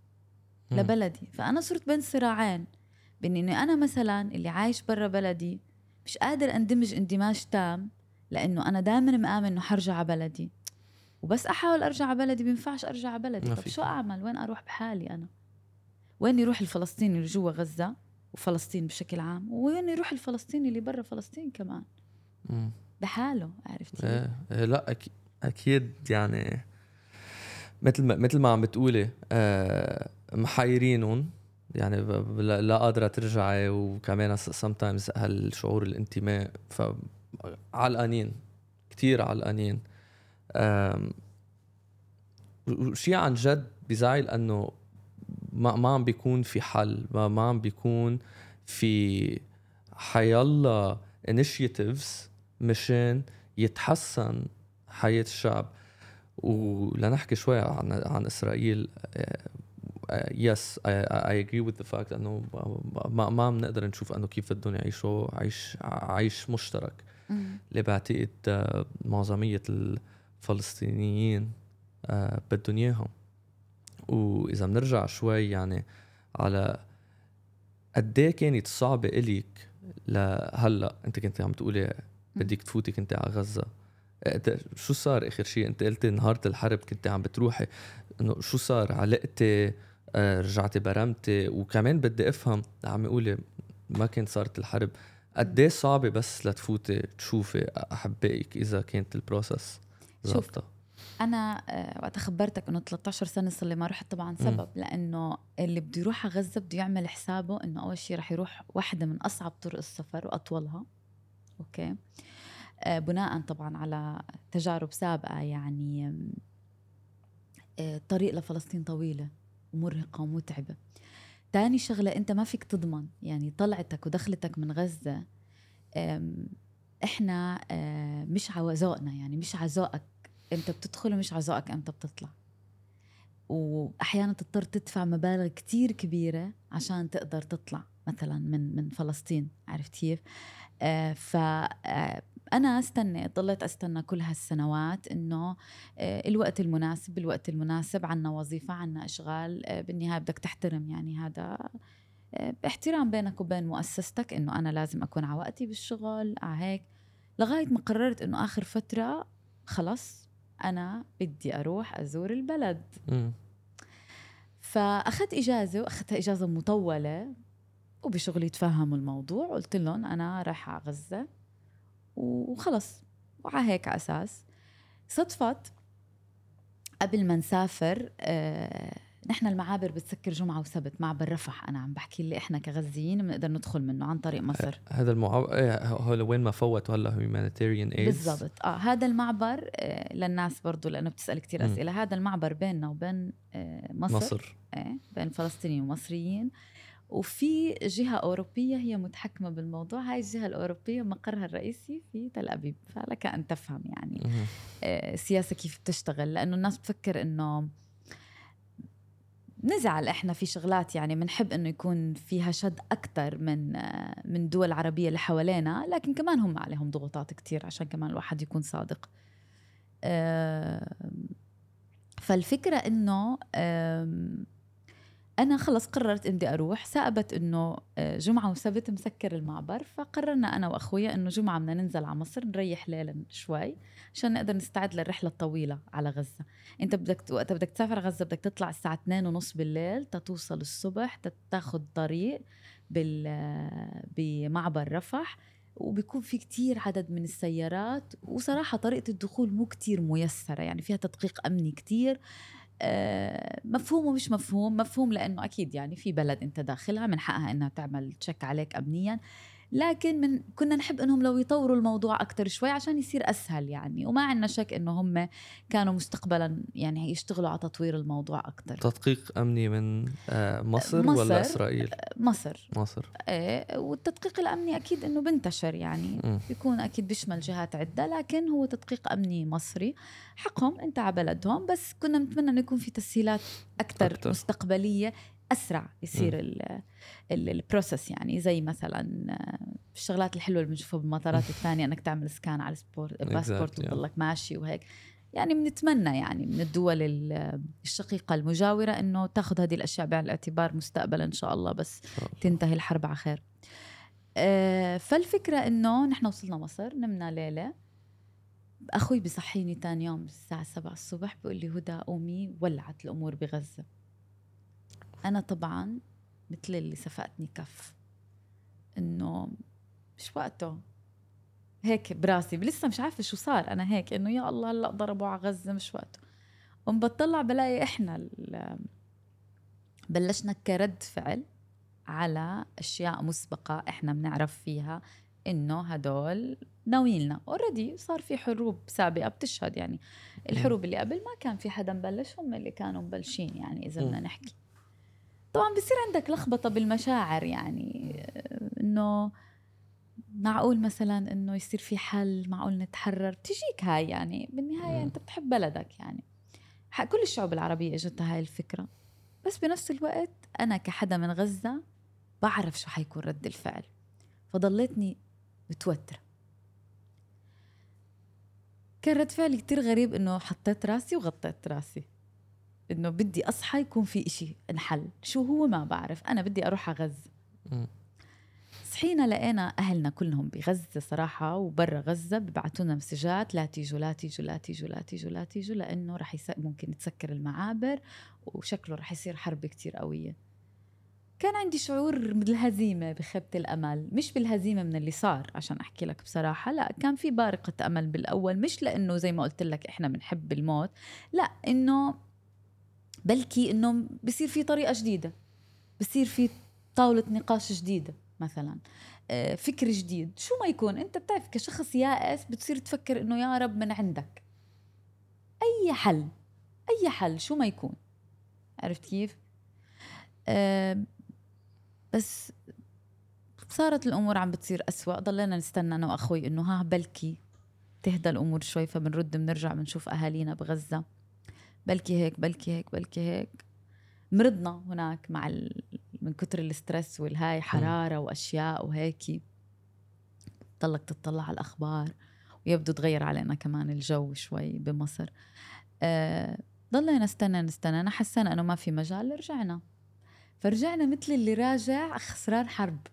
مم. لبلدي. فأنا صرت بين صراعين بين إني أنا مثلا اللي عايش برا بلدي مش قادر أندمج اندماج تام لأنه أنا دائما مآمن إنه حرجع على بلدي. وبس أحاول أرجع على بلدي بينفعش أرجع على بلدي. طب. شو أعمل؟ وين أروح بحالي أنا؟ وين يروح الفلسطيني اللي جوا غزة وفلسطين بشكل عام؟ وين يروح الفلسطيني اللي برا فلسطين كمان. بحاله عرفتي؟ إيه إيه، لا أكيد أكيد يعني مثل ما مثل ما عم بتقولي آه محيرينهم. يعني لا قادرة ترجعي وكمان sometimes هالشعور الانتماء فعلقانين كتير علقانين. وشي عن جد بزعل إنه ما ما عم بيكون في حل ما, ما عم بيكون في حيالله initiatives مشان يتحسن حياة الشعب. ولنحكي شوي عن عن إسرائيل yes I agree with the fact إنه ما ما عم نقدر نشوف إنه كيف بدهم يعيشوا عيش عيش مشترك. اللي بعتقد آه، معظمية الفلسطينيين آه، بدهم إياهم. وإذا بنرجع شوي يعني على قد إيه كانت صعبة الك لهلأ أنت كنت عم تقولي بدك تفوتي كنت على غزة؟ إنت شو صار آخر شيء أنت قلتي نهار الحرب كنت عم بتروحي إنه شو صار؟ علقتي آه، رجعتي برمتي؟ وكمان بدي أفهم عم يقولي ما كانت صارت الحرب. قد إيه صعبة بس لتفوتي تشوفي أحبائك إذا كانت ال process. ظابطة؟ أنا آه، وقت خبرتك إنه 13 سنة صار لي ما رحت طبعا سبب لأنه اللي بده يروح على غزة بده يعمل حسابه إنه أول شيء رح يروح واحدة من أصعب طرق السفر وأطولها. okay؟ آه، بناء طبعا على تجارب سابقة يعني آم، آه، الطريق لفلسطين طويلة ومرهقة ومتعبة. تاني شغلة أنت ما فيك تضمن يعني طلعتك ودخلتك من غزة إحنا مش على ذوقنا يعني مش على ذوقك إمتى بتدخل ومش على ذوقك إمتى بتطلع وأحيانا تضطر تدفع مبالغ كتير كبيرة عشان تقدر تطلع مثلا من من فلسطين عرفت كيف؟ آه ف آه، أنا استنى ضليت أستنى كل هالسنوات إنه آه الوقت المناسب بالوقت المناسب عنا وظيفة عنا أشغال آه بالنهاية بدك تحترم يعني هذا آه، احترام بينك وبين مؤسستك إنه أنا لازم أكون على وقتي بالشغل على هيك لغاية ما قررت إنه آخر فترة خلص أنا بدي أروح أزور البلد. فأخذت إجازة واخذتها إجازة مطولة وبشغلي تفهموا الموضوع قلت لهم أنا رايحة على غزة وخلص وعلى هيك أساس صدفت قبل ما نسافر آه نحن المعابر بتسكر جمعة وسبت معبر رفح. أنا عم بحكي اللي إحنا كغزيين بنقدر ندخل منه عن طريق مصر. هذا المعبر إيه هو وين ما فوت هلا humanitarian aids بالضبط. آه هذا المعبر آه للناس برضو لأنه بتسأل كتير مم. أسئلة. هذا المعبر بيننا وبين آه مصر, مصر. إيه بين فلسطينيين ومصريين. وفي جهة أوروبية هي متحكمة بالموضوع. هاي الجهة الأوروبية مقرها الرئيسي في تل أبيب. فلك أن تفهم يعني مهم. آه، السياسة كيف بتشتغل. لأنه الناس بتفكر إنه نزعل إحنا في شغلات يعني بنحب انه يكون فيها شد أكثر من من دول عربية اللي حوالينا لكن كمان هم عليهم ضغوطات كتير عشان كمان الواحد يكون صادق. فالفكرة إنه أنا خلص قررت إني أروح ثابت إنه آه، جمعة وسبت مسكر المعبر فقررنا أنا وأخويا إنه جمعة بدنا ننزل على مصر نريح ليلا شوي عشان نقدر نستعد للرحلة الطويلة على غزة. أنت بدك وقت بدك تسافر غزة بدك تطلع الساعة 2 ونص بالليل تتوصل الصبح تاخذ طريق بال بمعبر رفح وبيكون في كتير عدد من السيارات وصراحة طريقة الدخول مو كتير ميسرة يعني فيها تدقيق أمني كتير. مفهوم ومش مفهوم. مفهوم لأنه أكيد يعني في بلد أنت داخلها من حقها أنها تعمل تشيك عليك أمنيا. لكن من كنا نحب إنهم لو يطوروا الموضوع أكثر شوي عشان يصير أسهل يعني وما عندنا شك إنه هم كانوا مستقبلا يعني يشتغلوا على تطوير الموضوع أكثر تدقيق أمني من آه، مصر, مصر. ولا اسرائيل؟ مصر مصر إيه والتدقيق الأمني أكيد إنه بنتشر يعني مم. بيكون أكيد بيشمل جهات عدة لكن هو تدقيق أمني مصري حقهم أنت على بلدهم بس كنا نتمنى إنه يكون في تسهيلات أكثر أكتر. مستقبلية أسرع يصير ال- ال- ال process يعني. زي مثلا آه، الشغلات الحلوة اللي بنشوفها بالمطارات الثانية إنك تعمل scan على السبورت الباسبورت. وتضلك ماشي وهيك. يعني بنتمنى يعني من الدول ال- الشقيقة المجاورة إنه تاخذ هذه الأشياء بعين الاعتبار مستقبلا إن شاء الله بس. تنتهي الحرب على خير. آه، فالفكرة إنه نحن وصلنا مصر نمنا ليلة. أخوي بصحيني تاني يوم الساعة سبعة الصبح بيقول لي هدى قومي ولعت الأمور بغزة. أنا طبعا مثل اللي سفقتني كف إنه مش وقته. هيك براسي لسه مش عارفة شو صار. أنا هيك إنه يا الله هلأ ضربوا على غزة مش وقته. قوم بطلع بلاقي إحنا ال- بلشنا كرد فعل على أشياء مسبقة إحنا بنعرف فيها إنه هدول ناويين اوريدي صار في حروب سابقة بتشهد يعني. الحروب اللي قبل ما كان في حدا مبلش هم اللي كانوا مبلشين يعني إذا بدنا نحكي. طبعا بصير عندك لخبطة بالمشاعر يعني إنه معقول مثلا إنه يصير في حل معقول نتحرر؟ بتجيك هاي يعني بالنهاية مم. أنت بتحب بلدك يعني. كل الشعوب العربية اجتها هاي الفكرة. بس بنفس الوقت أنا كحدا من غزة بعرف شو حيكون رد الفعل. فضليتني متوترة. كان رد فعلي كتير غريب إنه حطيت راسي وغطيت راسي. إنه بدي أصحى يكون في إشي انحل. شو هو ما بعرف. أنا بدي أروح على غزة مم. صحينا لقينا أهلنا كلهم بغزة صراحة وبرا غزة ببعثوا لنا مسجات. لا تيجوا لا تيجوا لا تيجوا لا تيجوا لا تيجوا لأنه رح يس... ممكن يتسكر المعابر وشكله رح يصير حرب كتير قوية. كان عندي شعور بالهزيمة بخيبة الأمل. مش بالهزيمة من اللي صار عشان أحكي لك بصراحة لا كان في بارقة أمل بالأول. مش لأنه زي ما قلت لك إحنا بنحب الموت لا إنه بلكي إنه بصير في طريقة جديدة. بصير في طاولة نقاش جديدة مثلا. آه، فكر جديد. شو ما يكون. أنت بتعرف كشخص يائس بتصير تفكر إنه يا رب من عندك. أي حل. أي حل. شو ما يكون. عرفت كيف؟ آه، بس صارت الأمور عم بتصير أسوأ. ضلينا نستنى أنا وأخوي إنه ها بلكي تهدى الأمور شوي فبنرد بنرجع بنشوف أهالينا بغزة. بلكي هيك بلكي هيك بلكي هيك. مرضنا هناك مع ال... من كتر ال stress والهاي حرارة وأشياء وهيك ضلك تطلع على الأخبار ويبدو تغير علينا كمان الجو شوي بمصر. آه ضلينا نستنى نستنى. أنا حسينا إنه ما في مجال رجعنا. فرجعنا مثل اللي راجع خسران حرب.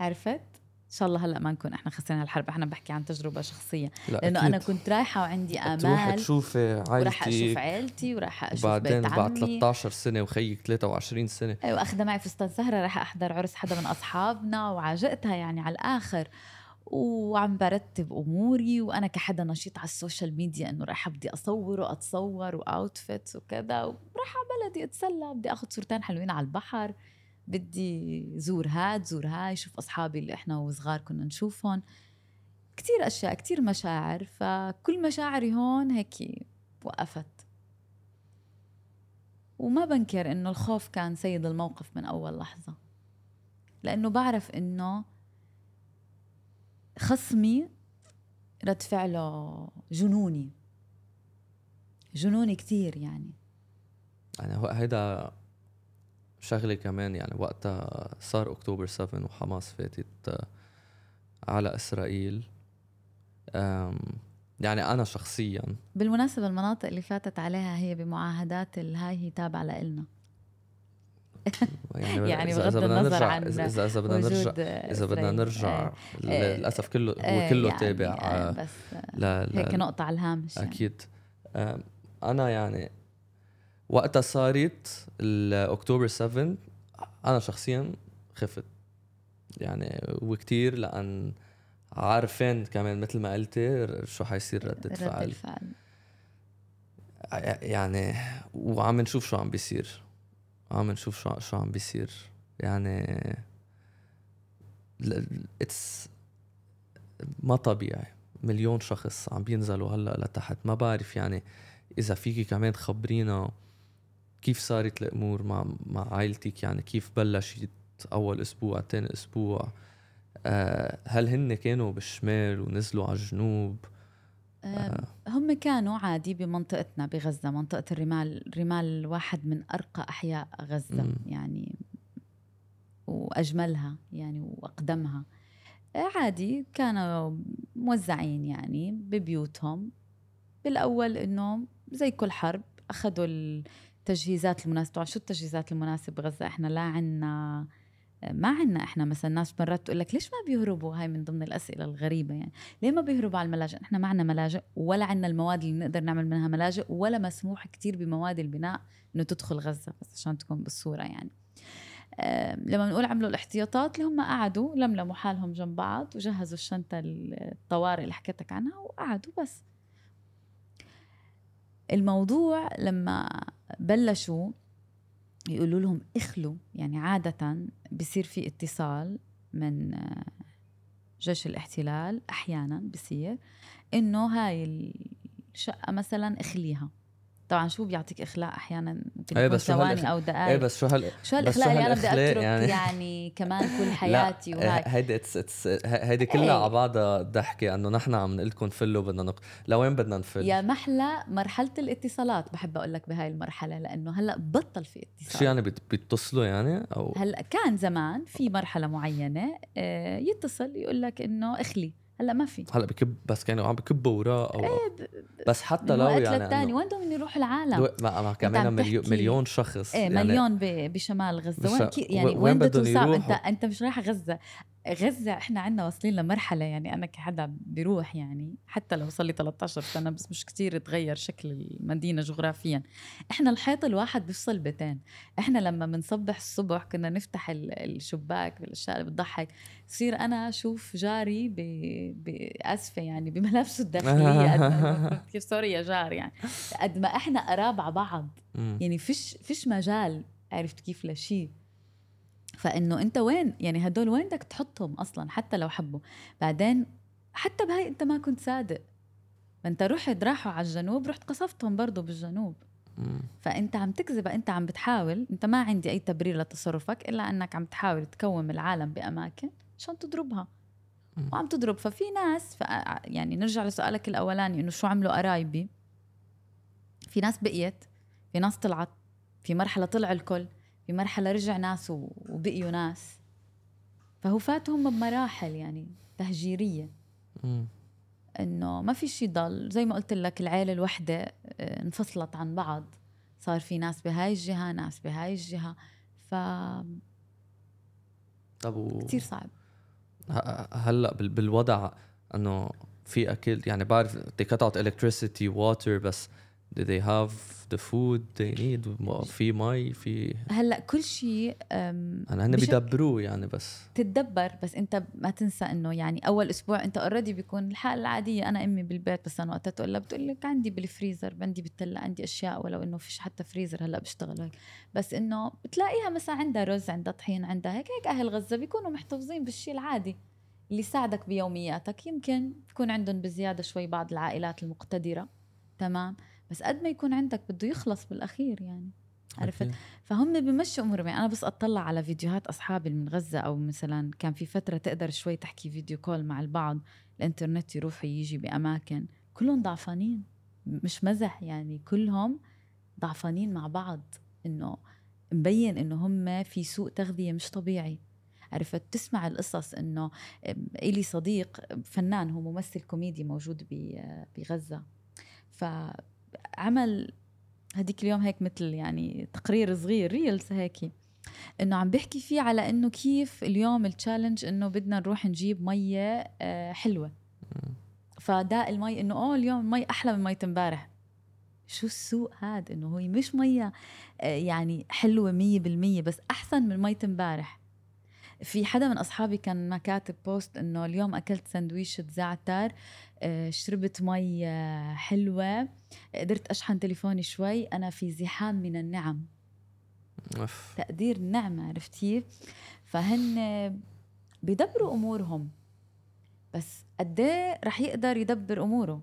عرفت؟ ان شاء الله هلأ ما نكون إحنا خسرنا الحرب إحنا بحكي عن تجربة شخصية. لا لأنه أكيد. أنا كنت رايحة وعندي تروح آمال تشوفي وراح أشوف عائلتك عيلتي وراح أشوف وبعدين بيت بعد عمي. 13 سنة وخيك 23 سنة. أيوه اخذه معي فستان سهره راح أحضر عرس حدا من أصحابنا وعجقتها يعني على الآخر. وعم برتب أموري وأنا كحدا نشيط على ال social media إنه رايحة بدي أصور وأتصور و outfits وكذا وراح على بلدي أتسلى بدي آخذ صورتين حلوين على البحر. بدي زور هاد زور هاي شوف أصحابي اللي إحنا وصغار كنا نشوفهم. كتير أشياء كتير مشاعر فكل مشاعري هون هيك وقفت. وما بنكر إنه الخوف كان سيد الموقف من أول لحظة. لأنه بعرف إنه خصمي رد فعله جنوني. جنوني كتير يعني. يعني هو هيدا شغله كمان يعني وقتها صار أكتوبر 7 وحماس فاتت آه، على إسرائيل. يعني أنا شخصيا بالمناسبة المناطق اللي فاتت عليها هي بمعاهدات الهاي هي تابعة لنا يعني, يعني بغض النظر عن اذا اذا بدنا نرجع إذا بدنا نرجع للأسف كله هو كله يعني تابع آه، بس لا هيك نقطة على الهامش يعني. أكيد. أنا يعني وقتها صارت الأكتوبر 7 أنا شخصيا خفت. يعني وكتير لأن عارفين كمان مثل ما قلتي شو حيصير ردة فعل رد الفعل. يعني وعم نشوف شو عم بيصير. عم نشوف شو شو عم بيصير. يعني اتس ما طبيعي. مليون شخص عم بينزلوا هلأ لتحت. ما بعرف يعني إذا فيكي كمان تخبرينا كيف صارت الأمور مع مع عائلتك؟ يعني كيف بلشت أول أسبوع ثاني أسبوع؟ آه هل هن كانوا بالشمال ونزلوا على الجنوب؟ آه هم كانوا عادي بمنطقتنا بغزة منطقة الرمال رمال واحد من أرقى أحياء غزة م. يعني وأجملها يعني وأقدمها. آه عادي كانوا موزعين يعني ببيوتهم. بالأول إنه زي كل حرب أخذوا التجهيزات المناسبة. طبعا شو التجهيزات المناسبة بغزة؟ إحنا لا عنا ما عنا إحنا مثلا ناس مرات تقول لك ليش ما بيهربوا؟ هاي من ضمن الأسئلة الغريبة يعني. ليه ما بيهربوا على الملاجئ؟ إحنا ما عنا ملاجئ ولا عنا المواد اللي نقدر نعمل منها ملاجئ ولا مسموح كتير بمواد البناء إنه تدخل غزة بس عشان تكون بالصورة يعني. لما بنقول عملوا الاحتياطات اللي هم قعدوا لملموا حالهم جنب بعض وجهزوا الشنطة الطوارئ اللي حكيتك عنها وقعدوا بس. الموضوع لما بلشوا يقولوا لهم اخلوا يعني عادة بصير في اتصال من آه، جيش الاحتلال أحيانا بصير إنه هاي الشقة مثلا اخليها. طبعا شو بيعطيك إخلاء أحيانا إيه بس ثواني أو دقائق؟ إيه بس شو هال شو هالاخلاء اللي أنا بدي أترك يعني, يعني كمان كل حياتي وهيك هيدي it's it's هيدي كلها إيه. على بعضها ضحكة إنه نحن عم نقول لكم فلوا بدنا نق... لوين بدنا نفل؟ يا محلى مرحلة الاتصالات بحب أقول لك بهاي المرحلة لأنه هلأ بطل في اتصال. شو يعني بيتصلوا يعني؟ أو هلأ كان زمان في مرحلة معينة آه، يتصل يقول لك إنه إخلي. هلأ ما في. هلأ بكب بس كانوا عم بكبوا وراه أو إيه ب... بس حتى لو يعني للتاني وين بدهم يروح العالم؟ ما, ما كمان مليون مليون شخص إيه يعني مليون بشمال غزة. وين يعني وين بدهم يروحوا؟ أنت أنت مش رايح غزة. غزة إحنا عنا واصلين لمرحلة يعني أنا كحدا بيروح يعني حتى لو صار لي 13 سنة بس مش كتير تغير شكل المدينة جغرافيا. إحنا الحيط الواحد بيفصل بيتين. إحنا لما بنصبح الصبح كنا نفتح الشباك بالأشياء اللي بتضحك. صير أنا أشوف جاري بأسفة يعني بملابسه الداخلية كيف سوري يا جار يعني. قد ما إحنا قراب على بعض يعني فيش فيش مجال عرفت كيف؟ لشيء فإنه أنت وين؟ يعني هدول وين بدك تحطهم أصلا حتى لو حبوا. بعدين حتى بهاي أنت ما كنت صادق. فأنت رحت راحوا على الجنوب رحت قصفتهم برضه بالجنوب. فأنت عم تكذب أنت عم بتحاول. أنت ما عندي أي تبرير لتصرفك إلا أنك عم تحاول تكوم العالم بأماكن عشان تضربها. وعم تضرب. ففي ناس ف يعني نرجع لسؤالك الأولاني إنه شو عملوا قرايبي؟ في ناس بقيت في ناس طلعت في مرحلة طلع الكل. بمرحلة رجع ناس وبقيوا ناس. فهو فاتهم بمراحل يعني تهجيرية. إنه ما في شيء ضل. زي ما قلت لك العيلة الوحدة آه، انفصلت عن بعض. صار في ناس بهاي الجهة ناس بهاي الجهة. ف طب و... كثير صعب. هلأ بالوضع إنه في اكل يعني بعرف cut out electricity water بس do they have the food they need? في مي في هلأ كل شيء أنا هن بيدبروه يعني بس. تتدبر بس أنت ما تنسى إنه يعني أول أسبوع أنت already بيكون الحاله العادية. أنا أمي بالبيت بس أنا وقتها تقول لها بتقول لك عندي بالفريزر عندي بالتلاجة عندي أشياء ولو إنه فيش حتى فريزر هلأ بيشتغل هيك. بس إنه بتلاقيها مثلا عندها رز عندها طحين عندها هيك هيك أهل غزة بيكونوا محتفظين بالشيء العادي اللي يساعدك بيومياتك. يمكن يكون عندهم بزيادة شوي بعض العائلات المقتدرة تمام؟ بس قد ما يكون عندك بده يخلص بالأخير يعني عرفت. فهم بمشوا امورهم يعني أنا بس أطلع على فيديوهات أصحابي من غزة أو مثلا كان في فترة تقدر شوي تحكي فيديو كول مع البعض الإنترنت يروح ويجي بأماكن. كلهم ضعفانين مش مزح يعني كلهم ضعفانين مع بعض. إنه مبين إنه هم في سوء تغذية مش طبيعي. عرفت؟ تسمع القصص إنه إلي صديق فنان هو ممثل كوميدي موجود بغزة. فعمل هديك اليوم هيك مثل يعني تقرير صغير reels هيك إنه عم بيحكي فيه على إنه كيف اليوم ال challenge إنه بدنا نروح نجيب مية آه، حلوة. فداق المي إنه أوه اليوم المي أحلى من مية امبارح. شو السوء هاد؟ إنه هي مش مية آه، يعني حلوة مية بالمية بس أحسن من مية امبارح. في حدا من أصحابي كان ما كاتب post إنه اليوم أكلت سندويشة زعتر آه، شربت مي آه، حلوة قدرت أشحن تليفوني شوي أنا في زحام من النعم أف. تقدير النعمة عرفتي فهن بيدبروا أمورهم بس قد إيه رح يقدر يدبر أموره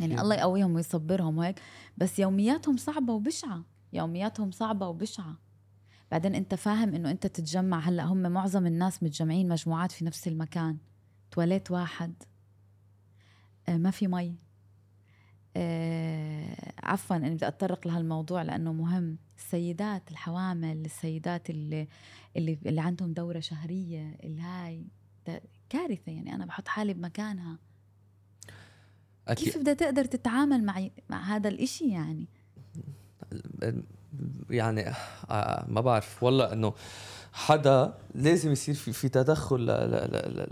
يعني أكيد. الله يقويهم ويصبرهم وهيك بس يومياتهم صعبة وبشعة يومياتهم صعبة وبشعة بعدين انت فاهم انه انت تتجمع. هلا هم معظم الناس متجمعين مجموعات في نفس المكان. تواليت واحد. آه، ما في مي. آه، عفوا اني بدي اتطرق لهالموضوع لأنه مهم. السيدات الحوامل السيدات اللي اللي, اللي عندهم دورة شهرية الهاي. كارثة يعني. أنا بحط حالي بمكانها. كيف أكيد بدها تقدر تتعامل مع مع هذا الإشي يعني؟ يعني آه، ما بعرف والله إنه حدا لازم يصير في في تدخل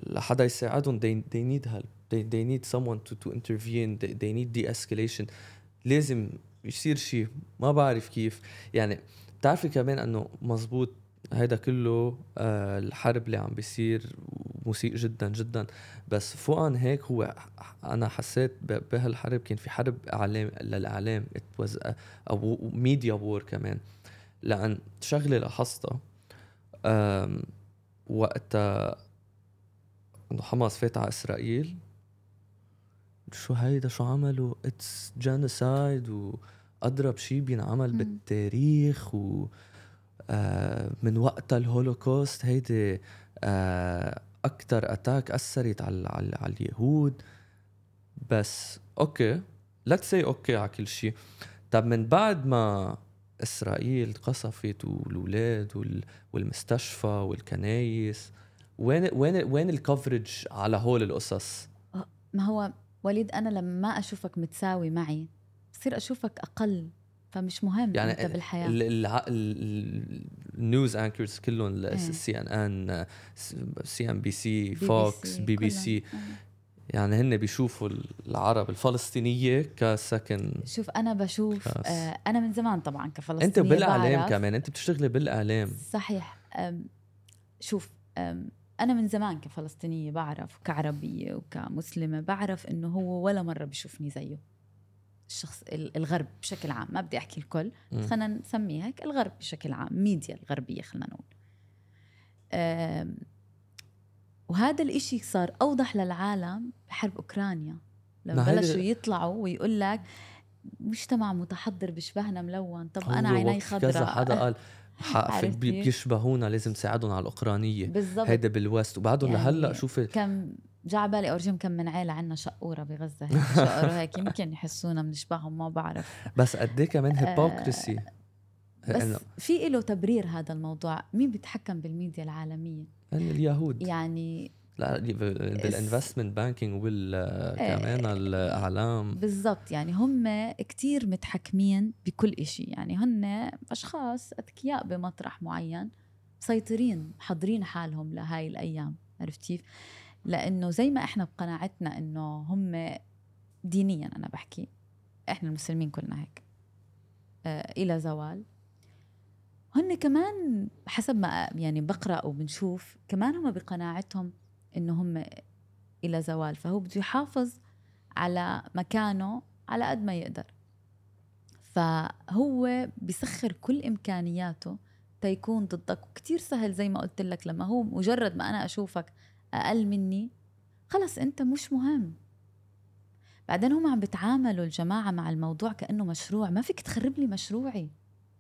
لحدا يساعدهم. They, they need help. They, they need someone to, to intervene. They, they need de-escalation. لازم يصير شيء ما بعرف كيف. يعني بتعرفي كمان إنه مزبوط هيدا كله آه الحرب اللي عم بيصير مسيء جدا جدا. بس فوق عن هيك هو أنا حسيت بهالحرب كان في حرب اعلام للإعلام. It was a, أو media war كمان. لأن شغلة لاحظتها وقتها انه حماس فات على إسرائيل. شو هيدا؟ شو عملوا؟ it's genocide واضرب شيء بينعمل. بالتاريخ و من وقتها الهولوكوست هيدي آه، أكثر attack أثرت على على, اليهود. بس okay let's say okay على كل شيء. طب من بعد ما إسرائيل قصفت والاولاد وال- والمستشفى والكنايس وين وين وين ال coverage على هول القصص؟ ما هو وليد أنا لما ما أشوفك متساوي معي بصير أشوفك أقل. فمش مهم يعني انت بالحياة ال news anchors كلهم إيه. CNN سي ام بي سي فوكس بي بي. سي. يعني هن بيشوفوا العرب الفلسطينية كسكن شوف أنا بشوف خلاص. آه أنا من زمان طبعا كفلسطينية أنت بالاعلام كمان أنت بتشتغلي بالاعلام صحيح شوف أنا من زمان كفلسطينية بعرف كعربية وكمسلمة بعرف إنه هو ولا مرة بشوفني زيه الشخص ال- الغرب بشكل عام ما بدي أحكي الكل. خلينا نسميه هيك الغرب بشكل عام ميديا الغربية خلينا نقول. وهذا الإشي صار أوضح للعالم بحرب أوكرانيا. لما بلشوا يطلعوا ويقول لك مجتمع متحضر بشبهنا ملون طب أنا عيني خضراء. كذا حدا قال؟ بيشبهونا لازم نساعدهم على الأوكرانية. بالضبط. هيدا بال West وبعدهم يعني لهلا شوفي كم جا على بالي اورجيهم كم من عيلة عنا شقورة بغزة هيك شقروا هيك يمكن يحسونا بنشبههم ما بعرف. بس قد إيه كمان hypocrisy بس في له تبرير هذا الموضوع. مين بيتحكم بالميديا العالمية؟ اليهود. يعني لا بال investment banking وال إيه. كمان الإعلام. بالضبط. يعني هم كتير متحكمين بكل إشي. يعني هن أشخاص أذكياء بمطرح معين مسيطرين حاضرين حالهم لهاي الأيام. عرفت كيف؟ لأنه زي ما إحنا بقناعتنا إنه هم دينيا أنا بحكي. إحنا المسلمين كلنا هيك. آه إلى زوال. هن كمان حسب ما يعني بقرأ وبنشوف كمان هم بقناعتهم إنه هم إلى زوال. فهو بده يحافظ على مكانه على قد ما يقدر. فهو بيسخر كل إمكانياته تيكون ضدك. وكتير سهل زي ما قلت لك لما هو مجرد ما أنا أشوفك أقل مني. خلص أنت مش مهم. بعدين هم عم بتعاملوا الجماعة مع الموضوع كأنه مشروع. ما فيك تخرب لي مشروعي.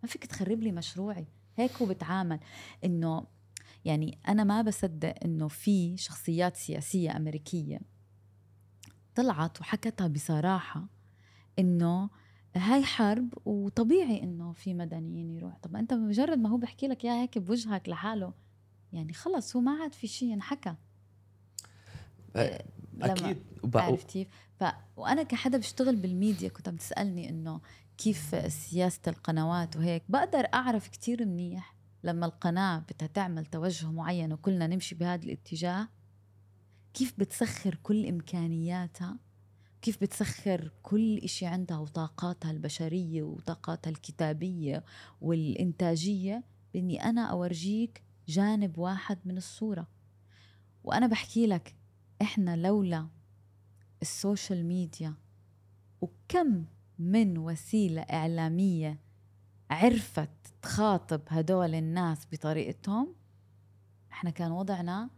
ما فيك تخرب لي مشروعي. هيك هو بتعامل إنه يعني أنا ما بصدق إنه في شخصيات سياسية أمريكية طلعت وحكتها بصراحة إنه هاي حرب وطبيعي إنه في مدنيين يروح. طب أنت بمجرد ما هو بحكي لك إياها هيك بوجهك لحاله يعني خلص هو ما عاد في شيء ينحكى. أكيد. عرفت كيف؟ ف... وأنا كحدا بشتغل بالميديا كنت عم تسألني إنه كيف سياسة القنوات وهيك بقدر أعرف كتير منيح لما القناة بدها تعمل توجه معين وكلنا نمشي بهذا الاتجاه. كيف بتسخر كل إمكانياتها؟ كيف بتسخر كل إشي عندها وطاقاتها البشرية وطاقاتها الكتابية والإنتاجية؟ بإني أنا أورجيك جانب واحد من الصورة. وأنا بحكي لك إحنا لولا ال social media وكم من وسيلة إعلامية عرفت تخاطب هدول الناس بطريقتهم إحنا كان وضعنا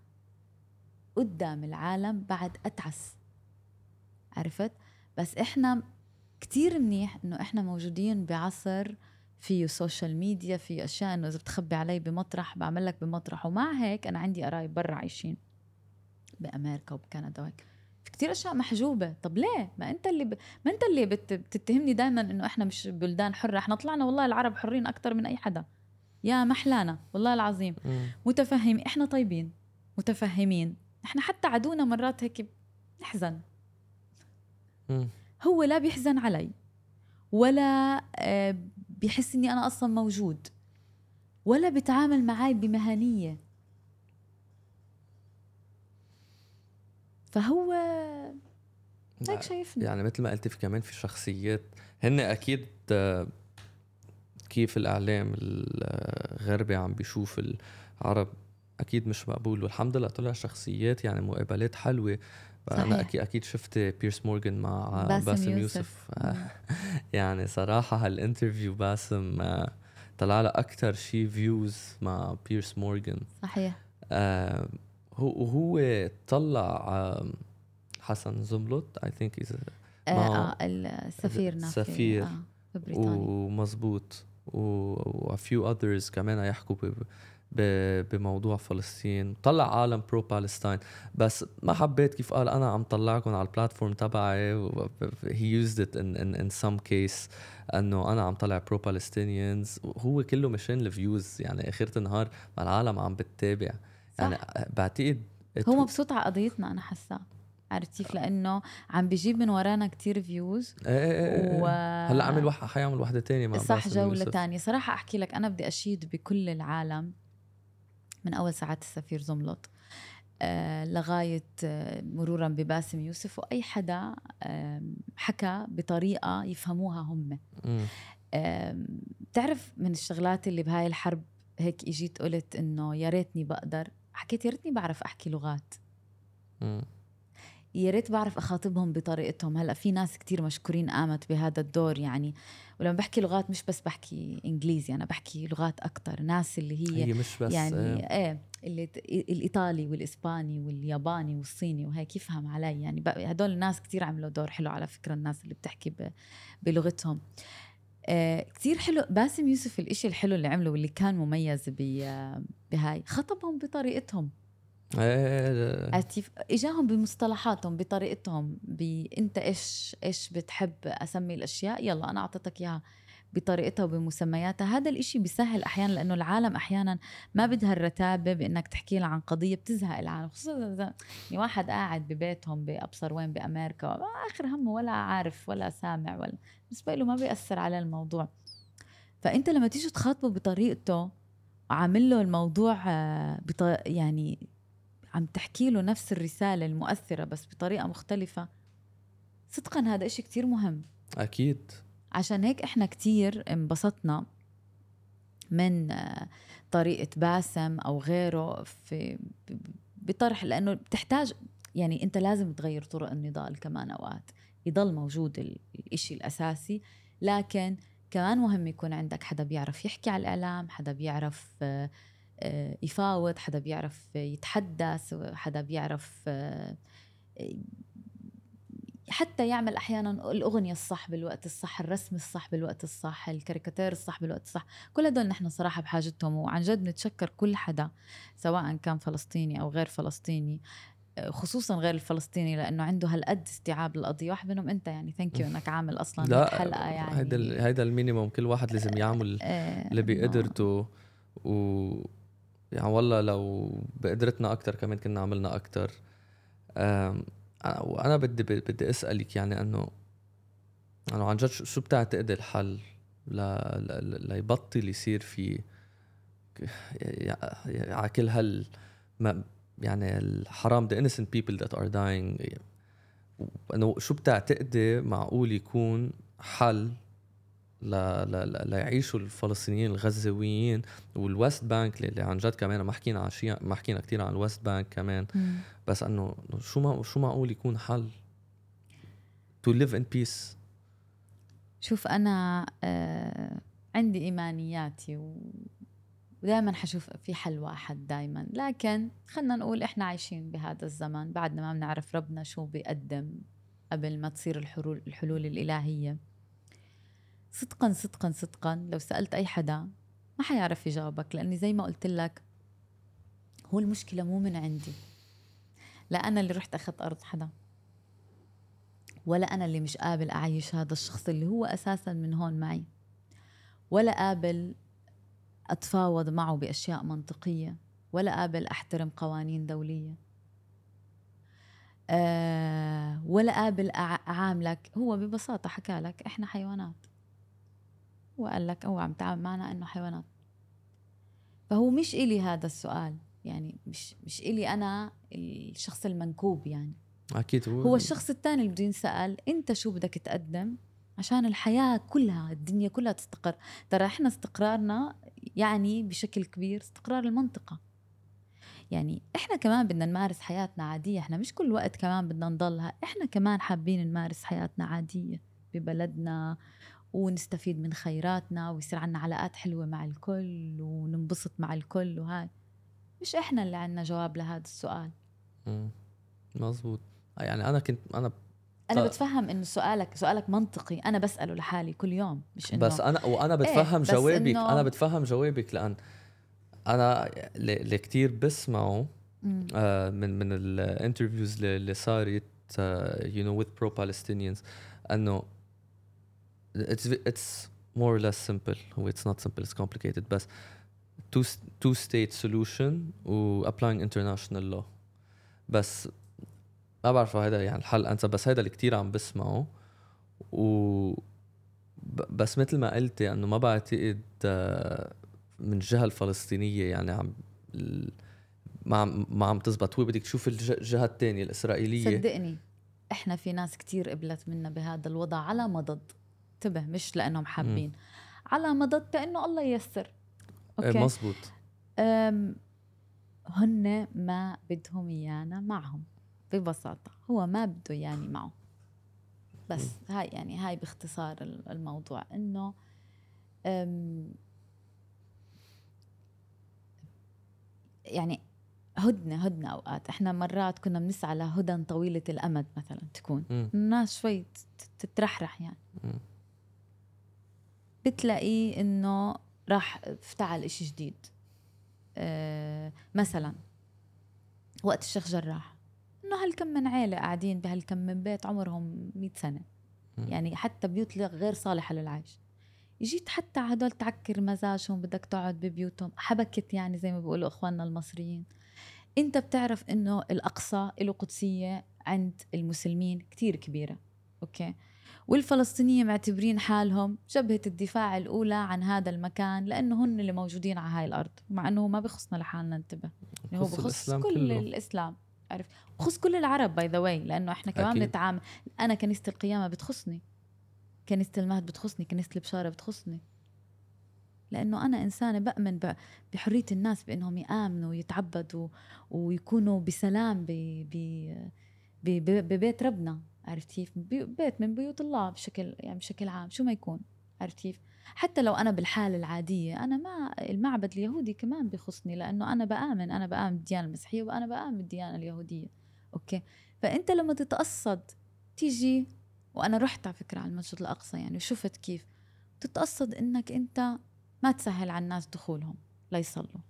قدام العالم بعد أتعس. عرفت؟ بس إحنا كتير منيح إنه إحنا موجودين بعصر فيه social media فيه أشياء إنه إذا بتخبي علي بمطرح بعمل لك بمطرح ومع هيك أنا عندي قرايب برا عايشين. بأمريكا وبكندا وهيك. في كتير أشياء محجوبة. طب ليه؟ ما أنت اللي ب... ما أنت اللي بت... بتتهمني دائما إنه إحنا مش بلدان حرة. إحنا طلعنا والله العرب حرين أكثر من أي حدا. يا محلانا والله العظيم. متفهم إحنا طيبين. متفهمين. إحنا حتى عدونا مرات هيك نحزن هو لا بيحزن علي ولا آه، بيحس إني أنا أصلا موجود ولا بيتعامل معي بمهنية. فهو هيك شايفني. يعني مثل ما قلتي في كمان في شخصيات هن أكيد كيف الإعلام الغربي عم بيشوف العرب أكيد مش مقبول. والحمد لله طلع شخصيات يعني مقابلات حلوة. صحيح. أنا أكيد أكيد شفت بيرس مورغان مع باسم, باسم يوسف, يوسف. يعني صراحة هال interview باسم طلع له أكثر شيء views مع بيرس مورغان صحيح. آه هو وهو طلع حسن زملط I think از آه السفير سفير آه ومزبوط و few others كمان يحكوا بموضوع فلسطين. طلع عالم pro Palestine بس ما حبيت كيف قال أنا عم طلعكم على ال platform تبعي he used it in in in some case إنه أنا عم طلع pro Palestinians وهو كله مشان ال views يعني اخر النهار ما العالم عم بتتابع. يعني بعتقد هو مبسوط على قضيتنا أنا حاسة. عرفت كيف لأنه عم بيجيب من ورانا كتير views إيه إيه إيه, إيه. و... هلأ عمل وح... حيعمل وحده تانية مع صح جولة تانية. صراحة أحكي لك أنا بدي أشيد بكل العالم من أول ساعات السفير زملط آه لغاية آه مرورا بباسم يوسف وأي حدا آه حكى بطريقة يفهموها هم. بتعرف من الشغلات اللي بهاي الحرب هيك إجيت قلت إنه يا ريتني بقدر حكيت يا ريتني بعرف أحكي لغات. يا ريت بعرف أخاطبهم بطريقتهم. هلأ في ناس كتير مشكورين قامت بهذا الدور. يعني ولما بحكي لغات مش بس بحكي إنجليزي أنا بحكي لغات أكثر ناس اللي هي, هي مش بس يعني إيه, إيه اللي الإيطالي والإسباني والياباني والصيني وهيك يفهم علي. يعني هدول الناس كتير عملوا دور حلو على فكرة الناس اللي بتحكي بلغتهم. آه كتير حلو. باسم يوسف الإشي الحلو اللي عمله واللي كان مميز بهاي خطبهم بطريقتهم. إيه. إجاهم بمصطلحاتهم بطريقتهم إنت إيش إيش بتحب أسمي الأشياء يلا أنا أعطيتك إياها. بطريقتها وبمسمياتها. هذا الإشي بيسهل أحيانا لأنه العالم أحيانا ما بدها الرتابة بأنك تحكي لها عن قضية بتزهق العالم. خصوصا إذا يعني واحد قاعد ببيتهم بأبصر وين؟ بأمريكا. آخر همه ولا عارف ولا سامع ولا بالنسبة له ما بيأثر على الموضوع. فأنت لما تيجي تخاطبه بطريقته وعامل له الموضوع آه، بط... يعني عم تحكي له نفس الرسالة المؤثرة بس بطريقة مختلفة صدقا هذا إشي كتير مهم. أكيد. عشان هيك إحنا كتير انبسطنا من طريقة باسم أو غيره في بطرح لأنه بتحتاج يعني أنت لازم تغير طرق النضال كمان أوقات. يضل موجود الإشي الأساسي لكن كمان مهم يكون عندك حدا بيعرف يحكي على الإعلام حدا بيعرف آه، يفاوض حدا بيعرف يتحدث حدا بيعرف آه، حتى يعمل أحيانا الأغنية الصح بالوقت الصح الرسم الصح بالوقت الصح الكاريكاتير الصح بالوقت الصح كل هدول نحن صراحة بحاجتهم وعن جد نتشكر كل حدا سواء كان فلسطيني أو غير فلسطيني خصوصا غير الفلسطيني لأنه عنده هالقد استيعاب للقضيه واحد منهم أنت يعني thank you إنك عامل أصلا هالحلقه يعني. هيدا هيدا ال minimum كل واحد لازم يعمل آه، اللي بقدرته و يعني والله لو بقدرتنا أكثر كمان كنا عملنا أكثر وأنا بدي بدي أسألك يعني إنه إنه عن جد شو بتعتقدي الحل. ليبطل يصير في على كل هال يعني الحرام the innocent people that are dying إنه شو بتعتقدي معقول يكون حل. ليعيشوا الفلسطينيين الغزاويين وال West Bank اللي عن جد كمان ما حكينا عن شيء ما حكينا كثير عن ال West Bank كمان. مم. بس إنه شو ما شو معقول يكون حل to live in peace شوف أنا آه عندي إيمانياتي و... ودائما حشوف في حل واحد دائما لكن خلينا نقول إحنا عايشين بهذا الزمن بعدنا ما بنعرف ربنا شو بيقدم قبل ما تصير الحلول الحلول الإلهية. صدقا صدقا صدقا لو سألت أي حدا ما حيعرف يجاوبك لأني زي ما قلت لك هو المشكلة مو من عندي. لا أنا اللي رحت أخذت أرض حدا ولا أنا اللي مش قابل أعيش هذا الشخص اللي هو أساسا من هون معي ولا قابل أتفاوض معه بأشياء منطقية ولا قابل أحترم قوانين دولية. أه ولا قابل أعاملك. هو ببساطة حكى لك إحنا حيوانات. هو قال لك هو عم تعامل معنا إنه حيوانات. فهو مش إلي هذا السؤال يعني مش مش إلي أنا الشخص المنكوب يعني. أكيد هو هو الشخص الثاني اللي بده ينسال أنت شو بدك تقدم؟ عشان الحياة كلها الدنيا كلها تستقر. ترى إحنا استقرارنا يعني بشكل كبير استقرار المنطقة. يعني إحنا كمان بدنا نمارس حياتنا عادية إحنا مش كل وقت كمان بدنا نضلها إحنا كمان حابين نمارس حياتنا عادية ببلدنا ونستفيد من خيراتنا ويصير عنا علاقات حلوة مع الكل وننبسط مع الكل وهاي. مش إحنا اللي عنا جواب لهذا السؤال. مزبوط يعني أنا كنت أنا أنا بتفهم إنه سؤالك سؤالك منطقي. أنا بسأله لحالي كل يوم مش إنه بس أنا وأنا بتفهم إيه جوابك إنه... أنا بتفهم جوابك لأن أنا اللي كثير بسمعه آه من من ال interviews اللي صارت you know with pro Palestinians إنه it's it's more or less simple. It's not simple it's complicated بس two two state solution و applying international law. بس ما بعرف هذا يعني الحل انسى بس هذا اللي كثير عم بسمعه. و بس مثل ما قلتي إنه ما بعتقد آه، من الجهة الفلسطينية يعني عم ما عم ما عم تزبط. هو بدك تشوف الجهة الثانية الإسرائيلية. صدقني إحنا في ناس كتير قبلت منا بهذا الوضع على مضض. انتبه مش لأنهم حابين. على مضض انه الله ييسر. إيه، أوكي. مزبوط هن ما بدهم إيانا معهم ببساطة. هو ما بده يعني معه. بس م. هاي يعني هاي باختصار الموضوع. إنه يعني هدنة هدنة أوقات. إحنا مرات كنا بنسعى لهدن طويلة الأمد مثلا تكون. الناس شوي تترحرح يعني. م. بتلاقيه إنه راح افتعل إشي جديد. أه مثلا وقت الشيخ جراح إنه هالكم من عيلة قاعدين بهالكم من بيت عمرهم 100 سنة. يعني حتى بيوت غير صالحة للعيش جيت حتى هدول تعكر مزاجهم بدك تقعد ببيوتهم. حبكت يعني زي ما بيقولوا إخواننا المصريين. أنت بتعرف إنه الأقصى له قدسية عند المسلمين كتير كبيرة okay؟ والفلسطينيين معتبرين حالهم جبهة الدفاع الأولى عن هذا المكان لأنه هن اللي موجودين على هاي الأرض مع أنه ما بخصنا لحالنا انتبه. يعني هو بخص كل كله. الإسلام عرفت بخص كل العرب by the way لأنه إحنا كمان بنتعامل أنا كنيسة القيامة بتخصني. كنيسة المهد بتخصني. كنيسة البشارة بتخصني. لأنه أنا إنسانة بأمن بحرية الناس بأنهم يآمنوا ويتعبدوا ويكونوا بسلام ببيت ربنا. عرفت كيف بيت من بيوت الله بشكل يعني بشكل عام شو ما يكون عرفت كيف حتى لو أنا بالحالة العادية أنا ما المعبد اليهودي كمان بخصني لأنه أنا بآمن أنا بآمن بالديانة المسيحية وأنا بآمن بالديانة اليهودية. أوكي؟ فأنت لما تتقصد تيجي وأنا رحت على فكرة على المسجد الأقصى يعني وشفت كيف تتقصد إنك أنت ما تسهل على الناس دخولهم ليصلوا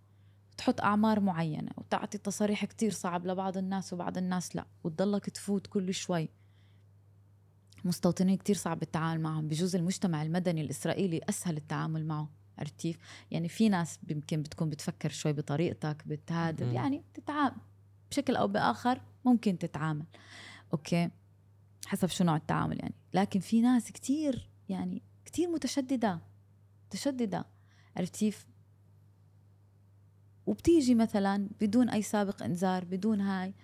تحط أعمار معينة وتعطي تصاريح كتير صعب لبعض الناس وبعض الناس لا وتضلك تفوت كل شوي. مستوطنين كتير صعب التعامل معهم. بجوز المجتمع المدني الإسرائيلي أسهل التعامل معه. عرفت كيف؟ يعني في ناس يمكن بتكون بتفكر شوي بطريقتك بتهادر. يعني تتعامل. بشكل أو بآخر ممكن تتعامل. أوكي؟ حسب شو نوع التعامل يعني. لكن في ناس كتير يعني كتير متشددة. متشددة. عرفت كيف؟ وبتيجي مثلا بدون أي سابق إنذار بدون هاي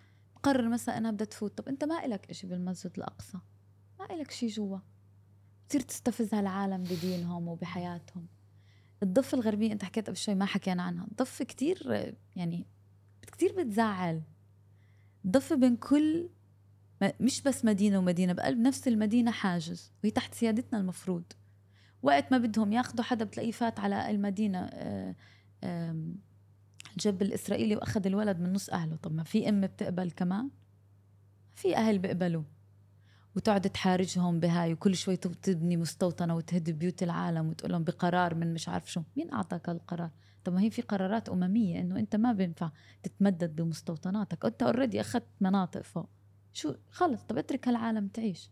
قرر مثلا انها بدها تفوت. طب أنت ما إلك إشي بالمسجد الأقصى. ما إلك شي جوا. بتصير تستفز هالعالم بدينهم وبحياتهم. الضفة الغربية أنت حكيت قبل شوي ما حكينا عنها. الضفة كتير يعني كتير بتزعل. الضفة بين كل مش بس مدينة ومدينة بقلب نفس المدينة حاجز وهي تحت سيادتنا المفروض. وقت ما بدهم ياخذوا حدا بتلاقيه فات على المدينة آه، الجب الإسرائيلي وأخذ الولد من نص أهله. طب ما في أم بتقبل كمان؟ في أهل بيقبلوا. وتقعد تحارجهم بهاي وكل شوي تبني مستوطنة وتهد بيوت العالم وتقول لهم بقرار من مش عارف شو. مين أعطاك القرار طب ما هي في قرارات أممية إنه أنت ما بينفع تتمدد بمستوطناتك. أنت اوريدي أخذت مناطق فوق. شو؟ خلص. طب اترك هالعالم تعيش.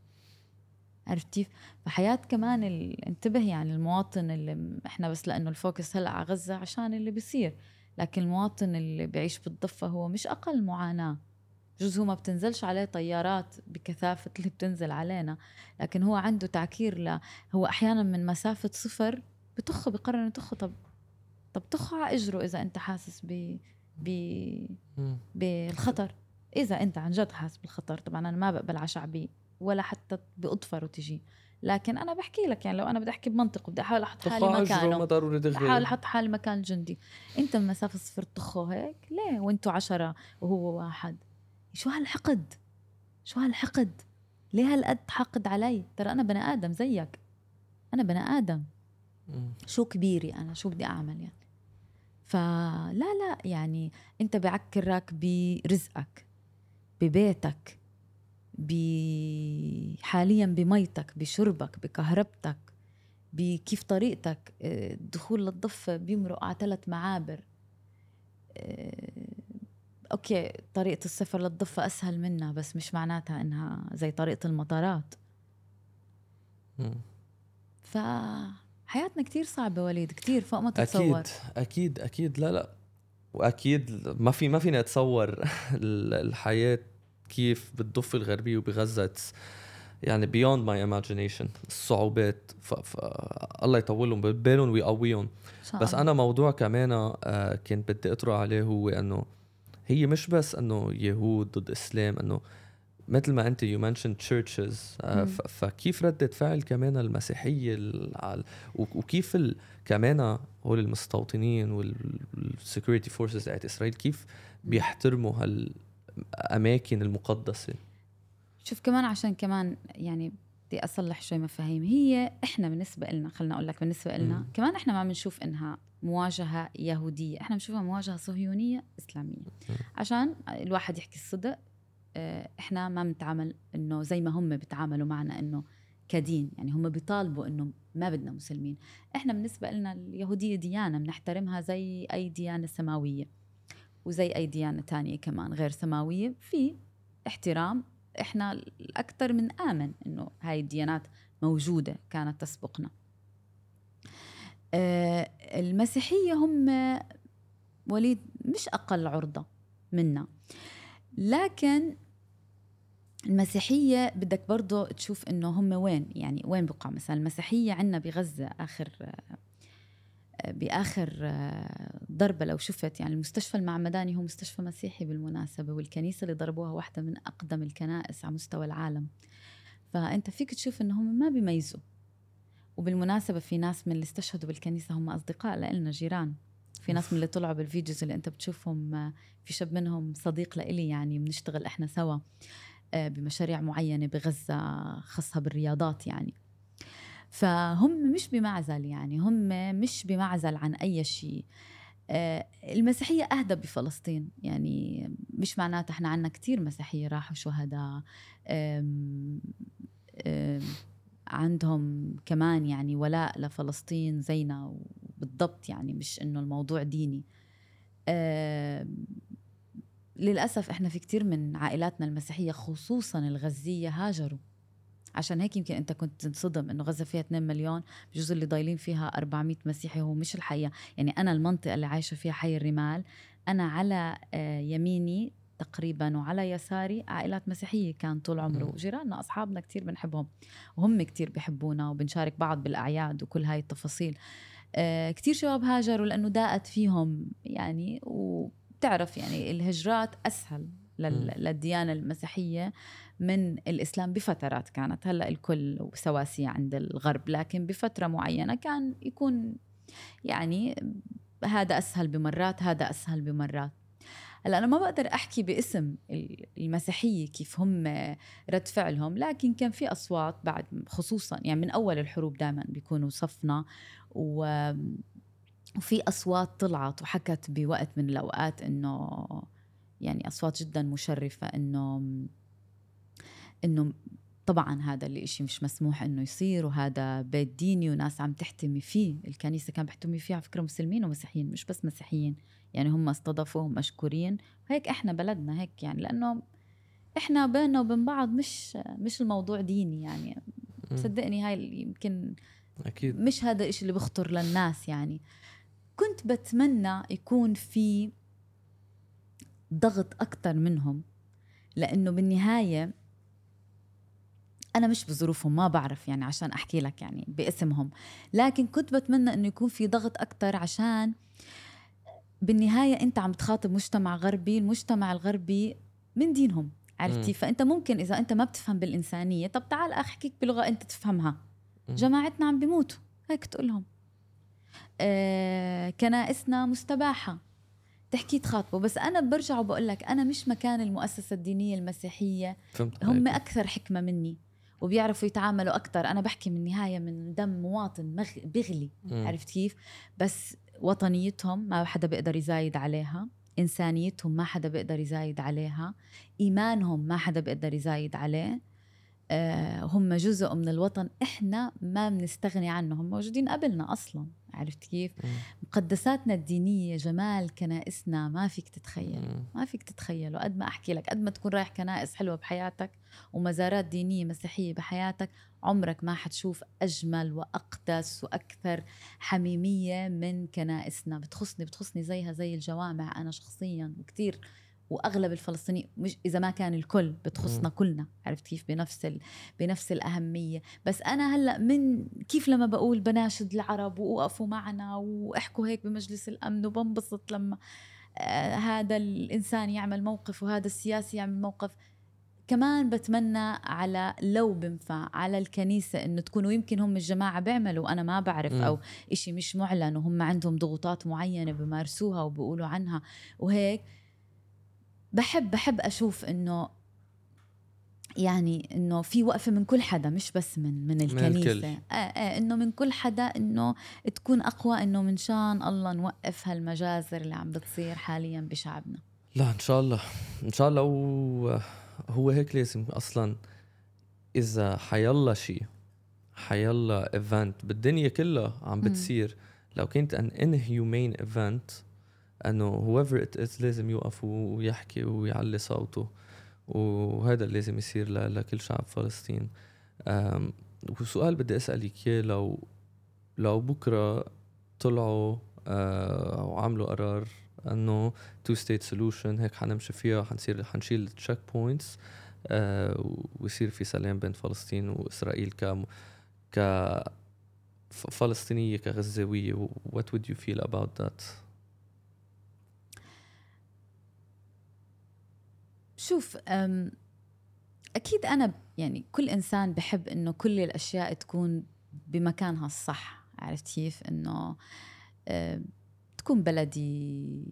عرفت كيف؟ فحياة كمان انتبه يعني المواطن اللي إحنا بس لأنه الفوكس هلأ على غزة عشان اللي بيصير. لكن المواطن اللي بيعيش بالضفة هو مش أقل معاناة. جزء هو ما بتنزلش عليه طيارات بكثافة اللي بتنزل علينا لكن هو عنده تعكير ل هو أحيانا من مسافة صفر بتخه بقرر إنه تخه طب طب تخه على إجره إذا أنت حاسس ب ب بالخطر. إذا أنت عن جد حاسس بالخطر طبعا أنا ما بقبل على شعبي ولا حتى باظفر وتجي لكن أنا بحكي لك يعني لو أنا بدي أحكي بمنطق بدي أحاول أحط حالي مكانه أحاول أحط حالي مكان الجندي أنت من مسافة صفر تخه هيك؟ ليه؟ وإنتوا عشرة وهو واحد. شو هالحقد؟ شو هالحقد؟ ليه هالقد حقد علي؟ ترى أنا بني آدم زيك. أنا بني آدم. شو كبيري أنا شو بدي أعمل يعني؟ فلا لا يعني أنت بعكرك برزقك ببيتك حاليا بميتك بشربك بكهربتك بكيف طريقتك الدخول آه، للضفة بيمرق على ثلاث معابر آه، أوكي طريقة السفر للضفة أسهل منها بس مش معناتها إنها زي طريقة المطارات. ف حياتنا كتير صعبة وليد كتير فوق ما تتصور. أكيد أكيد أكيد. لا لا. وأكيد ما في ما فينا نتصور الحياة كيف بالضفة الغربية وبغزة. يعني beyond my imagination الصعوبات. ف... ف... الله يطولهم ببالهم ويقويهم. بس أنا موضوع كمان آه كنت بدي أطرح عليه هو إنه هي مش بس إنه يهود ضد إسلام إنه مثل ما أنت you mention churches فكيف ردة فعل كمان المسيحية وكيف كمان هول المستوطنين وال security forces تاعت إسرائيل كيف بيحترموا هالاماكن المقدسة؟ شوف كمان عشان كمان يعني بدي أصلح شوي مفاهيم. هي إحنا بالنسبة لنا خلينا أقول لك بالنسبة لنا كمان إحنا ما بنشوف إنها مواجهة يهودية إحنا بنشوفها مواجهة صهيونية إسلامية. عشان الواحد يحكي الصدق آه، إحنا ما بنتعامل إنه زي ما هم بيتعاملوا معنا إنه كدين يعني هم بيطالبوا إنه ما بدنا مسلمين. إحنا بالنسبة لنا اليهودية ديانة بنحترمها زي أي ديانة سماوية وزي أي ديانة تانية كمان غير سماوية. في احترام إحنا الأكثر من آمن إنه هاي الديانات موجودة كانت تسبقنا. آه المسيحية هم وليد مش أقل عرضة منا. لكن المسيحية بدك برضه تشوف إنه هم وين يعني وين بقع مثلا المسيحية عندنا بغزة آخر بآخر ضربة لو شفت يعني المستشفى المعمداني هو مستشفى مسيحي بالمناسبة والكنيسة اللي ضربوها واحدة من أقدم الكنائس على مستوى العالم. فأنت فيك تشوف إنه هم ما بيميزوا. وبالمناسبة في ناس من اللي استشهدوا بالكنيسة هم أصدقاء لنا جيران. في ناس من اللي طلعوا بالفيديوز اللي أنت بتشوفهم في شاب منهم صديق لإلي يعني بنشتغل إحنا سوا آه، بمشاريع معينة بغزة خاصة بالرياضات يعني. فهم مش بمعزل يعني هم مش بمعزل عن أي شيء. آه، المسيحية أهدى بفلسطين. يعني مش معناتها إحنا عنا كتير مسيحية راحوا شهداء عندهم كمان يعني ولاء لفلسطين زينا بالضبط يعني مش إنه الموضوع ديني. آم، للأسف إحنا في كتير من عائلاتنا المسيحية خصوصا الغزية هاجروا. عشان هيك يمكن انت كنت تنصدم انه غزة فيها 2 مليون بجوز اللي ضايلين فيها 400 مسيحي هو مش الحقيقة يعني أنا المنطقة اللي عايشة فيها حي الرمال أنا على آه، يميني تقريبا وعلى يساري عائلات مسيحية كان طول عمره. وجيراننا أصحابنا كتير بنحبهم وهم كتير بحبونا وبنشارك بعض بالأعياد وكل هاي التفاصيل آه، كتير شباب هاجروا لأنه داءت فيهم يعني وبتعرف يعني الهجرات أسهل. للديانة المسيحية من الإسلام بفترات كانت. هلأ الكل سواسية عند الغرب لكن بفترة معينة كان يكون يعني هذا أسهل بمرات هذا أسهل بمرات. هلأ أنا ما بقدر أحكي باسم ال- المسيحية كيف هم رد فعلهم لكن كان في أصوات بعد خصوصا يعني من أول الحروب دائما بيكونوا صفنا و وفي أصوات طلعت وحكت بوقت من الأوقات إنه يعني أصوات جدا مشرفة إنه إنه طبعا هذا الإشي مش مسموح إنه يصير وهذا بيت ديني وناس عم تحتمي فيه. الكنيسة كان بيحتمي فيه على فكرة مسلمين ومسيحيين مش بس مسيحيين. يعني هم استضافوهم مشكورين. وهيك إحنا بلدنا هيك يعني لأنه إحنا بيننا وبين بعض مش مش الموضوع ديني يعني. صدقني هاي يمكن أكيد. مش هذا الشيء اللي بخطر للناس يعني. كنت بتمنى يكون في ضغط أكتر منهم لأنه بالنهاية أنا مش بظروفهم ما بعرف يعني عشان أحكي لك يعني باسمهم. لكن كنت بتمنى إنه يكون في ضغط أكتر عشان بالنهاية أنت عم تخاطب مجتمع غربي المجتمع الغربي من دينهم عرفتي. فأنت ممكن إذا أنت ما بتفهم بالإنسانية طب تعال أحكيك بلغة أنت تفهمها. جماعتنا عم بيموتوا هيك تقولهم. آه كنائسنا مستباحة. تحكي تخاطبه بس أنا برجع وبقول لك أنا مش مكان المؤسسة الدينية المسيحية. فهمت هم عليك. أكثر حكمة مني وبيعرفوا يتعاملوا أكثر. أنا بحكي من النهاية من دم مواطن مغ... بغلي مم. عرفت كيف؟ بس وطنيتهم ما حدا بيقدر يزايد عليها إنسانيتهم ما حدا بيقدر يزايد عليها إيمانهم ما حدا بيقدر يزايد عليه. آه، هم جزء من الوطن إحنا ما بنستغني عنهم موجودين قبلنا أصلا. عرفت كيف مم. مقدساتنا الدينية جمال كنائسنا ما فيك تتخيل مم. ما فيك تتخيله قد ما أحكي لك قد ما تكون رايح كنائس حلوة بحياتك ومزارات دينية مسيحية بحياتك عمرك ما حتشوف أجمل وأقدس وأكثر حميمية من كنائسنا بتخصني بتخصني زيها زي الجوامع أنا شخصيا وكثير وأغلب الفلسطينيين مش إذا ما كان الكل بتخصنا. كلنا عرفت كيف بنفس ال... بنفس الأهمية بس أنا هلأ من كيف لما بقول بناشد العرب ووقفوا معنا وإحكوا هيك بمجلس الأمن وبنبسط لما آه هذا الإنسان يعمل موقف وهذا السياسي يعمل موقف كمان بتمنى على لو بنفع على الكنيسة إنه تكونوا يمكن هم الجماعة بيعملوا أنا ما بعرف مم. أو إشي مش معلن وهم عندهم ضغوطات معينة بمارسوها وبيقولوا عنها وهيك بحب بحب أشوف إنه يعني إنه في وقفة من كل حدا مش بس من من. الكنيسة. آه آه إنه من كل حدا إنه تكون أقوى إنه من شان الله نوقف هالمجازر اللي عم بتصير حاليا بشعبنا. لا إن شاء الله. إن شاء الله. و... هو هيك لازم أصلا إذا حيلا شيء حيلا event بالدنيا كلها عم. بتصير. لو كانت an inhumane event انه whoever it is لازم يوقف ويحكي ويعلي صوته. وهذا اللي لازم يصير لكل شعب فلسطين. وسؤال بدي أسألك إياه لو لو بكرة طلعوا آه، وعملوا قرار إنه two state solution هيك حنمشي فيها حنصير حنشيل ال check points ويصير في سلام بين فلسطين وإسرائيل ك ك فلسطينية كغزاوية. What would you feel about that? شوف أكيد أنا يعني كل إنسان بحب إنه كل الأشياء تكون بمكانها الصح عرفت كيف؟ إنه تكون بلدي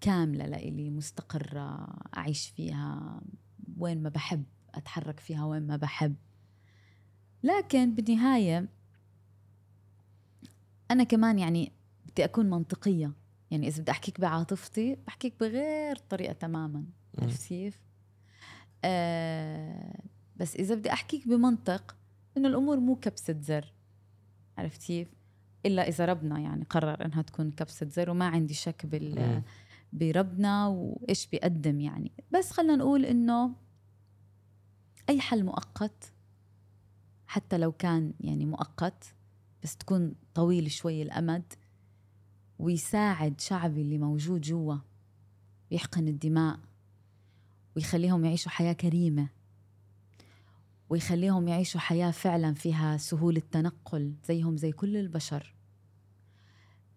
كاملة لإلي مستقرة أعيش فيها وين ما بحب أتحرك فيها وين ما بحب. لكن بالنهاية أنا كمان يعني بدي أكون منطقية. يعني إذا بدي أحكيك بعاطفتي بحكيك بغير طريقة تماما. عرفت كيف؟ آه بس إذا بدي أحكيك بمنطق إنه الأمور مو كبسة زر عرفت كيف إلا إذا ربنا يعني قرر إنها تكون كبسة زر وما عندي شك بال. بربنا وإيش بيقدم يعني بس خلينا نقول إنه أي حل مؤقت حتى لو كان يعني مؤقت بس تكون طويل شوي الأمد ويساعد شعبي اللي موجود جوا ويحقن الدماء ويخليهم يعيشوا حياة كريمة ويخليهم يعيشوا حياة فعلا فيها سهولة تنقل زيهم زي كل البشر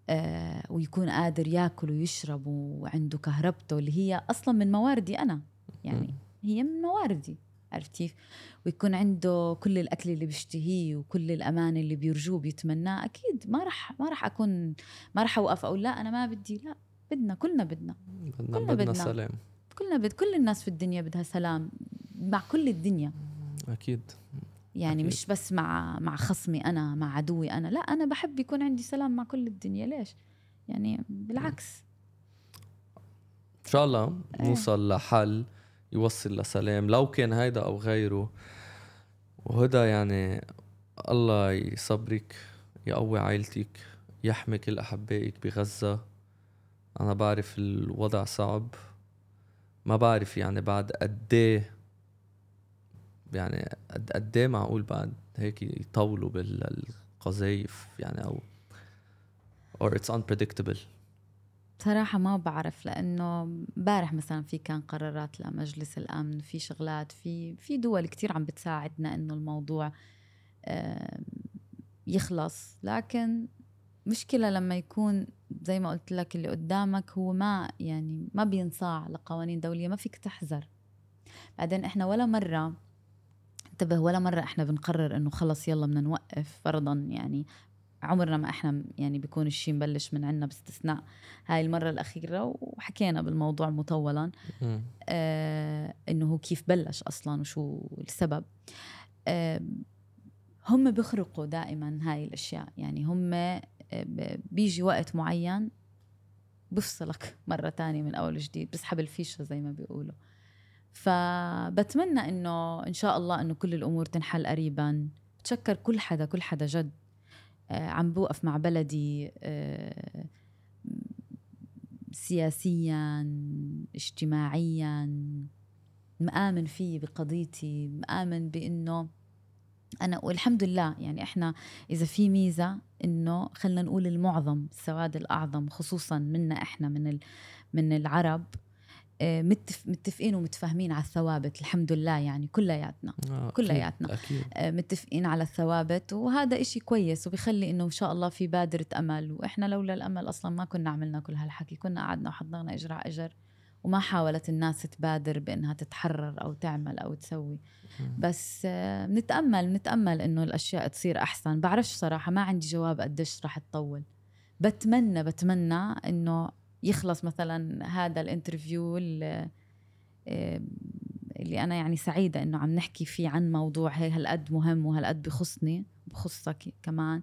آه ويكون قادر ياكل ويشرب وعنده كهربته اللي هي أصلا من مواردي أنا يعني هي من مواردي عرفت كيف؟ ويكون عنده كل الأكل اللي بيشتهيه وكل الأمان اللي بيرجوه بيتمناه أكيد ما راح ما راح أكون ما راح أوقف أقول لا أنا ما بدي لا بدنا كلنا بدنا بدنا كلنا بدنا بدنا. سلام كلنا بد كل الناس في الدنيا بدها سلام مع كل الدنيا. أكيد. يعني أكيد. مش بس مع مع خصمي أنا مع عدوي أنا. لا أنا بحب يكون عندي سلام مع كل الدنيا. ليش؟ يعني بالعكس. إن شاء الله إيه. نوصل لحل يوصل لسلام لو كان هيدا أو غيره. وهدى يعني الله يصبرك يقوي عائلتك يحمي كل أحبائك بغزة. أنا بعرف الوضع صعب. ما بعرف يعني بعد قد إيه يعني قد إيه معقول بعد هيك يطولوا بالقذايف يعني أو or it's unpredictable. بصراحة ما بعرف لأنه امبارح مثلا في كان قرارات لمجلس الأمن في شغلات في في دول كتير عم بتساعدنا إنه الموضوع يخلص. لكن مشكلة لما يكون زي ما قلت لك اللي قدامك هو ما يعني ما بينصاع لقوانين دولية ما فيك تحذر. بعدين إحنا ولا مرة انتبه ولا مرة إحنا بنقرر إنه خلص يلا بدنا نوقف فرضا يعني عمرنا ما إحنا يعني بيكون الشيء مبلش من عنا باستثناء. هاي المرة الأخيرة وحكينا بالموضوع مطولا. آه إنه هو كيف بلش أصلا وشو السبب. آه هم بيخرقوا دائما هاي الأشياء. يعني هم بيجي وقت معين بفصلك مرة تانية من أول وجديد بسحب الفيشة زي ما بيقولوا. فبتمنى إنه إن شاء الله إنه كل الأمور تنحل قريبا. بتشكر كل حدا كل حدا جد آه، عم بوقف مع بلدي آه، سياسيا اجتماعيا. مآمن فيه بقضيتي مآمن بأنه أنا والحمد لله يعني إحنا إذا في ميزة إنه خلينا نقول المعظم السواد الأعظم خصوصا منا إحنا من ال- من العرب آه، متف متفقين ومتفاهمين على الثوابت الحمد لله يعني كلياتنا آه، كلياتنا. آه، متفقين على الثوابت وهذا إشي كويس وبيخلي إنه إن شاء الله في بادرة أمل وإحنا لولا الأمل أصلا ما كنا عملنا كل هالحكي كنا قعدنا وحضرنا إجر على إجر وما حاولت الناس تبادر بإنها تتحرر أو تعمل أو تسوي. بس آه، بنتأمل بنتأمل إنه الأشياء تصير أحسن. بعرفش صراحة ما عندي جواب قديش رح تطول. بتمنى بتمنى إنه يخلص مثلا هذا الانترفيو اللي, آه، اللي أنا يعني سعيدة إنه عم نحكي فيه عن موضوع هي هالقد مهم وهالقد بخصني بخصك كمان.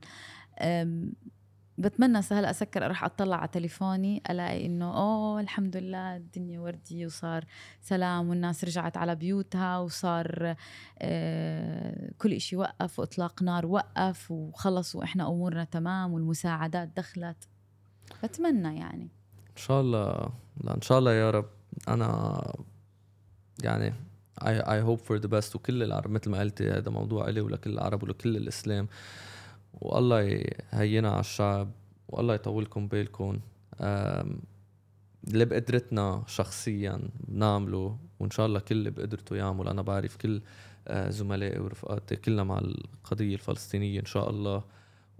بتمنى هلا أسكر أروح أطلع على تليفوني ألاقي إنه أوه الحمد لله الدنيا وردي وصار سلام والناس رجعت على بيوتها وصار آه كل إشي وقف وإطلاق نار وقف وخلص وإحنا أمورنا تمام والمساعدات دخلت. بتمنى يعني. إن شاء الله لا إن شاء الله يا رب. أنا يعني I, I hope for the best وكل العرب مثل ما قلتي هذا موضوع إلي ولكل العرب ولكل الإسلام. والله يهينا على الشعب والله يطولكم بالكم اللي بقدرتنا شخصيا بنعمله وإن شاء الله كل اللي بقدرته يعمل. أنا بعرف كل آه، زملائي ورفقاتي كلنا مع القضية الفلسطينية إن شاء الله.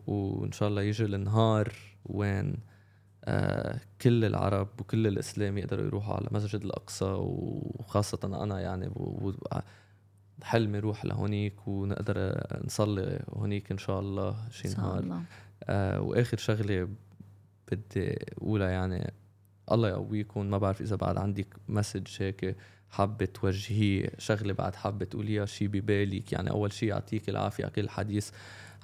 وإن شاء الله يجي النهار وين آه، كل العرب وكل الإسلام يقدروا يروحوا على مسجد الأقصى وخاصة أنا يعني حلمي روح لهونيك ونقدر نصلي هونيك إن شاء الله شي نهار. الله. آه وآخر شغلة بدي أقولها يعني الله يقويكم. ما بعرف إذا بعد عندك مسج هيك حابة توجهيه شغلة بعد حابة تقوليها شي ببالك. يعني أول شي يعطيك العافية على كل حديث.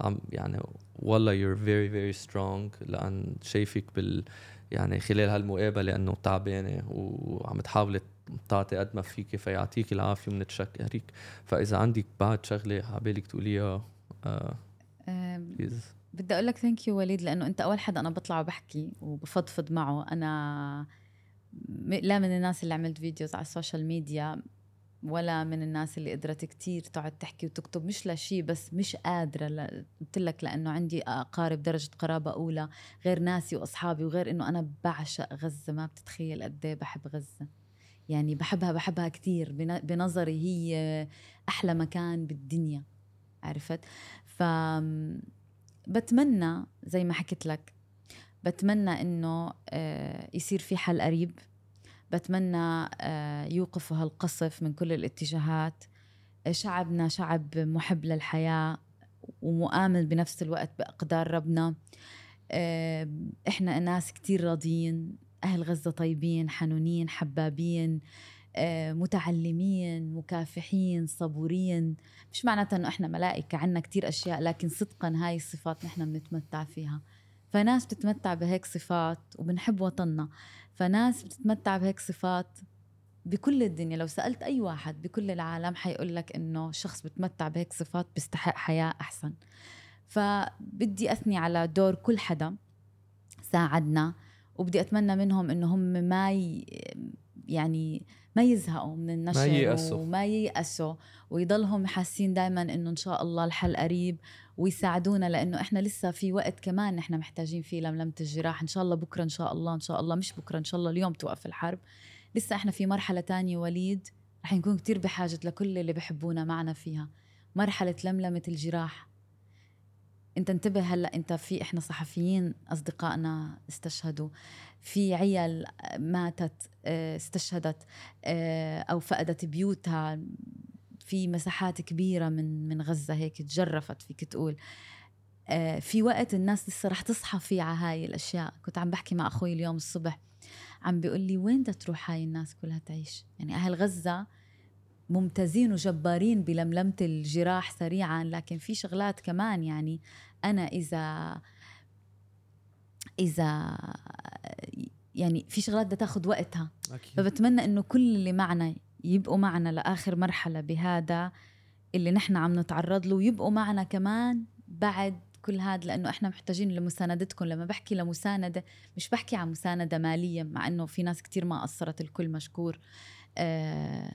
عم يعني والله you're very very strong. لأن شايفك بال يعني خلال هالمقابلة إنه تعبانة وعم تحاولي بتعطي قد ما فيك فيعطيك العافية ومنتشكرك فإذا عندك بعد شغلة حابالك تقوليها آه please بدي أقول لك thank you وليد لأنه أنت أول حدا أنا بطلع وبحكي وبفضفض معه. أنا لا من الناس اللي عملت videos على ال social media ولا من الناس اللي قدرت كتير تقعد تحكي وتكتب. مش لشيء بس مش قادرة قلت لك لأنه عندي أقارب درجة قرابة أولى غير ناسي وأصحابي وغير إنه أنا بعشق غزة. ما بتتخيل قد إيه بحب غزة. يعني بحبها بحبها كتير بنظري هي أحلى مكان بالدنيا عرفت؟ ف بتمنى زي ما حكيت لك بتمنى إنه آه، يصير في حل قريب. بتمنى آه، يوقفوا هالقصف من كل الاتجاهات. شعبنا شعب محب للحياة ومؤمن بنفس الوقت بأقدار ربنا. آه، إحنا ناس كتير راضيين. أهل غزة طيبين حنونين حبابين آه، متعلمين مكافحين صبورين. مش معناتها إنه إحنا ملائكة عنا كتير أشياء لكن صدقا هاي الصفات نحن بنتمتع فيها. فناس بتتمتع بهيك صفات وبنحب وطننا. فناس بتتمتع بهيك صفات بكل الدنيا. لو سألت أي واحد بكل العالم حيقول لك إنه شخص بتمتع بهيك صفات بيستحق حياة أحسن. فبدي أثني على دور كل حدا ساعدنا. وبدي أتمنى منهم إنه هم ما ي... يعني ما يزهقوا من النشر ما ييأسوا. وما ييأسوا ويضلهم حاسين دائما إنه إن شاء الله الحل قريب ويساعدونا لإنه إحنا لسه في وقت كمان نحن محتاجين فيه لملمة الجراح إن شاء الله بكرة إن شاء الله إن شاء الله مش بكرة إن شاء الله اليوم توقف الحرب. لسه إحنا في مرحلة تانية وليد رح نكون كتير بحاجة لكل اللي بحبونا معنا فيها. مرحلة لملمة الجراح. انت انتبه هلأ انت في إحنا صحفيين أصدقائنا استشهدوا. في عيال ماتت آه، استشهدت آه، أو فقدت بيوتها. في مساحات كبيرة من من غزة هيك تجرفت فيك تقول. آه، في وقت الناس لسه رح تصحى فيه على هاي الأشياء. كنت عم بحكي مع أخوي اليوم الصبح. عم بيقول لي وين بدها تروح هاي الناس كلها تعيش؟ يعني أهل غزة ممتازين وجبارين بلملمة الجراح سريعا لكن في شغلات كمان يعني أنا إذا إذا يعني في شغلات بدها تاخذ وقتها. أكيد. فبتمنى إنه كل اللي معنا يبقوا معنا لآخر مرحلة بهذا اللي نحن عم نتعرض له ويبقوا معنا كمان بعد كل هذا لأنه إحنا محتاجين لمساندتكم. لما بحكي لمساندة مش بحكي عن مساندة مالية مع إنه في ناس كتير ما قصرت الكل مشكور.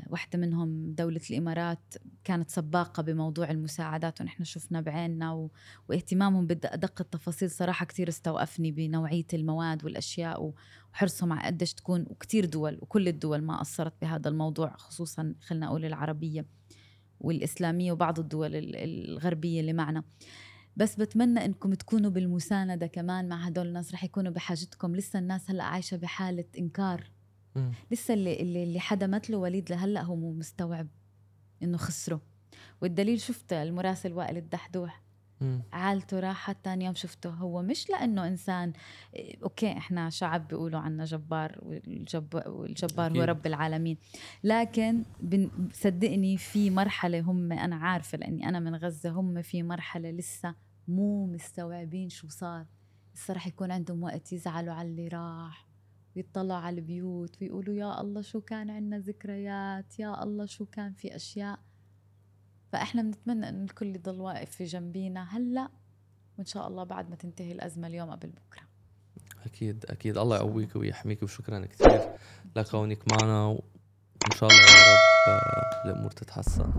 واحدة منهم دولة الإمارات كانت سباقة بموضوع المساعدات ونحن شفنا بعيننا و... واهتمامهم بأدق التفاصيل صراحة كتير استوقفني بنوعية المواد والأشياء وحرصهم على قديش تكون وكتير دول وكل الدول ما قصرت بهذا الموضوع خصوصا خلنا أقول العربية والإسلامية وبعض الدول الغربية اللي معنا. بس بتمنى إنكم تكونوا بالمساندة كمان مع هدول الناس رح يكونوا بحاجتكم. لسه الناس هلأ عايشة بحالة انكار لسه اللي اللي, اللي حدا مثله وليد لهلأ هو مو مستوعب إنه خسره. والدليل شفته المراسل وائل الدحدوح. عالته راحت ثاني يوم شفته. هو مش لأنه إنسان أوكي إحنا شعب بيقولوا عنا جبار والجب والجبار هو رب العالمين. لكن صدقني في مرحلة هم أنا عارفة لأني أنا من غزة هم في مرحلة لسه مو مستوعبين شو صار. لسه رح يكون عندهم وقت يزعلوا على اللي راح. ويطلعوا على البيوت ويقولوا يا الله شو كان عندنا ذكريات يا الله شو كان في أشياء. فإحنا بنتمنى إنه الكل يضل واقف في جنبينا هلأ وإن شاء الله بعد ما تنتهي الأزمة اليوم قبل بكرة. أكيد أكيد. الله يقويك ويحميك وشكرا كثير لكونك معنا وإن شاء الله يا رب الأمور تتحسن.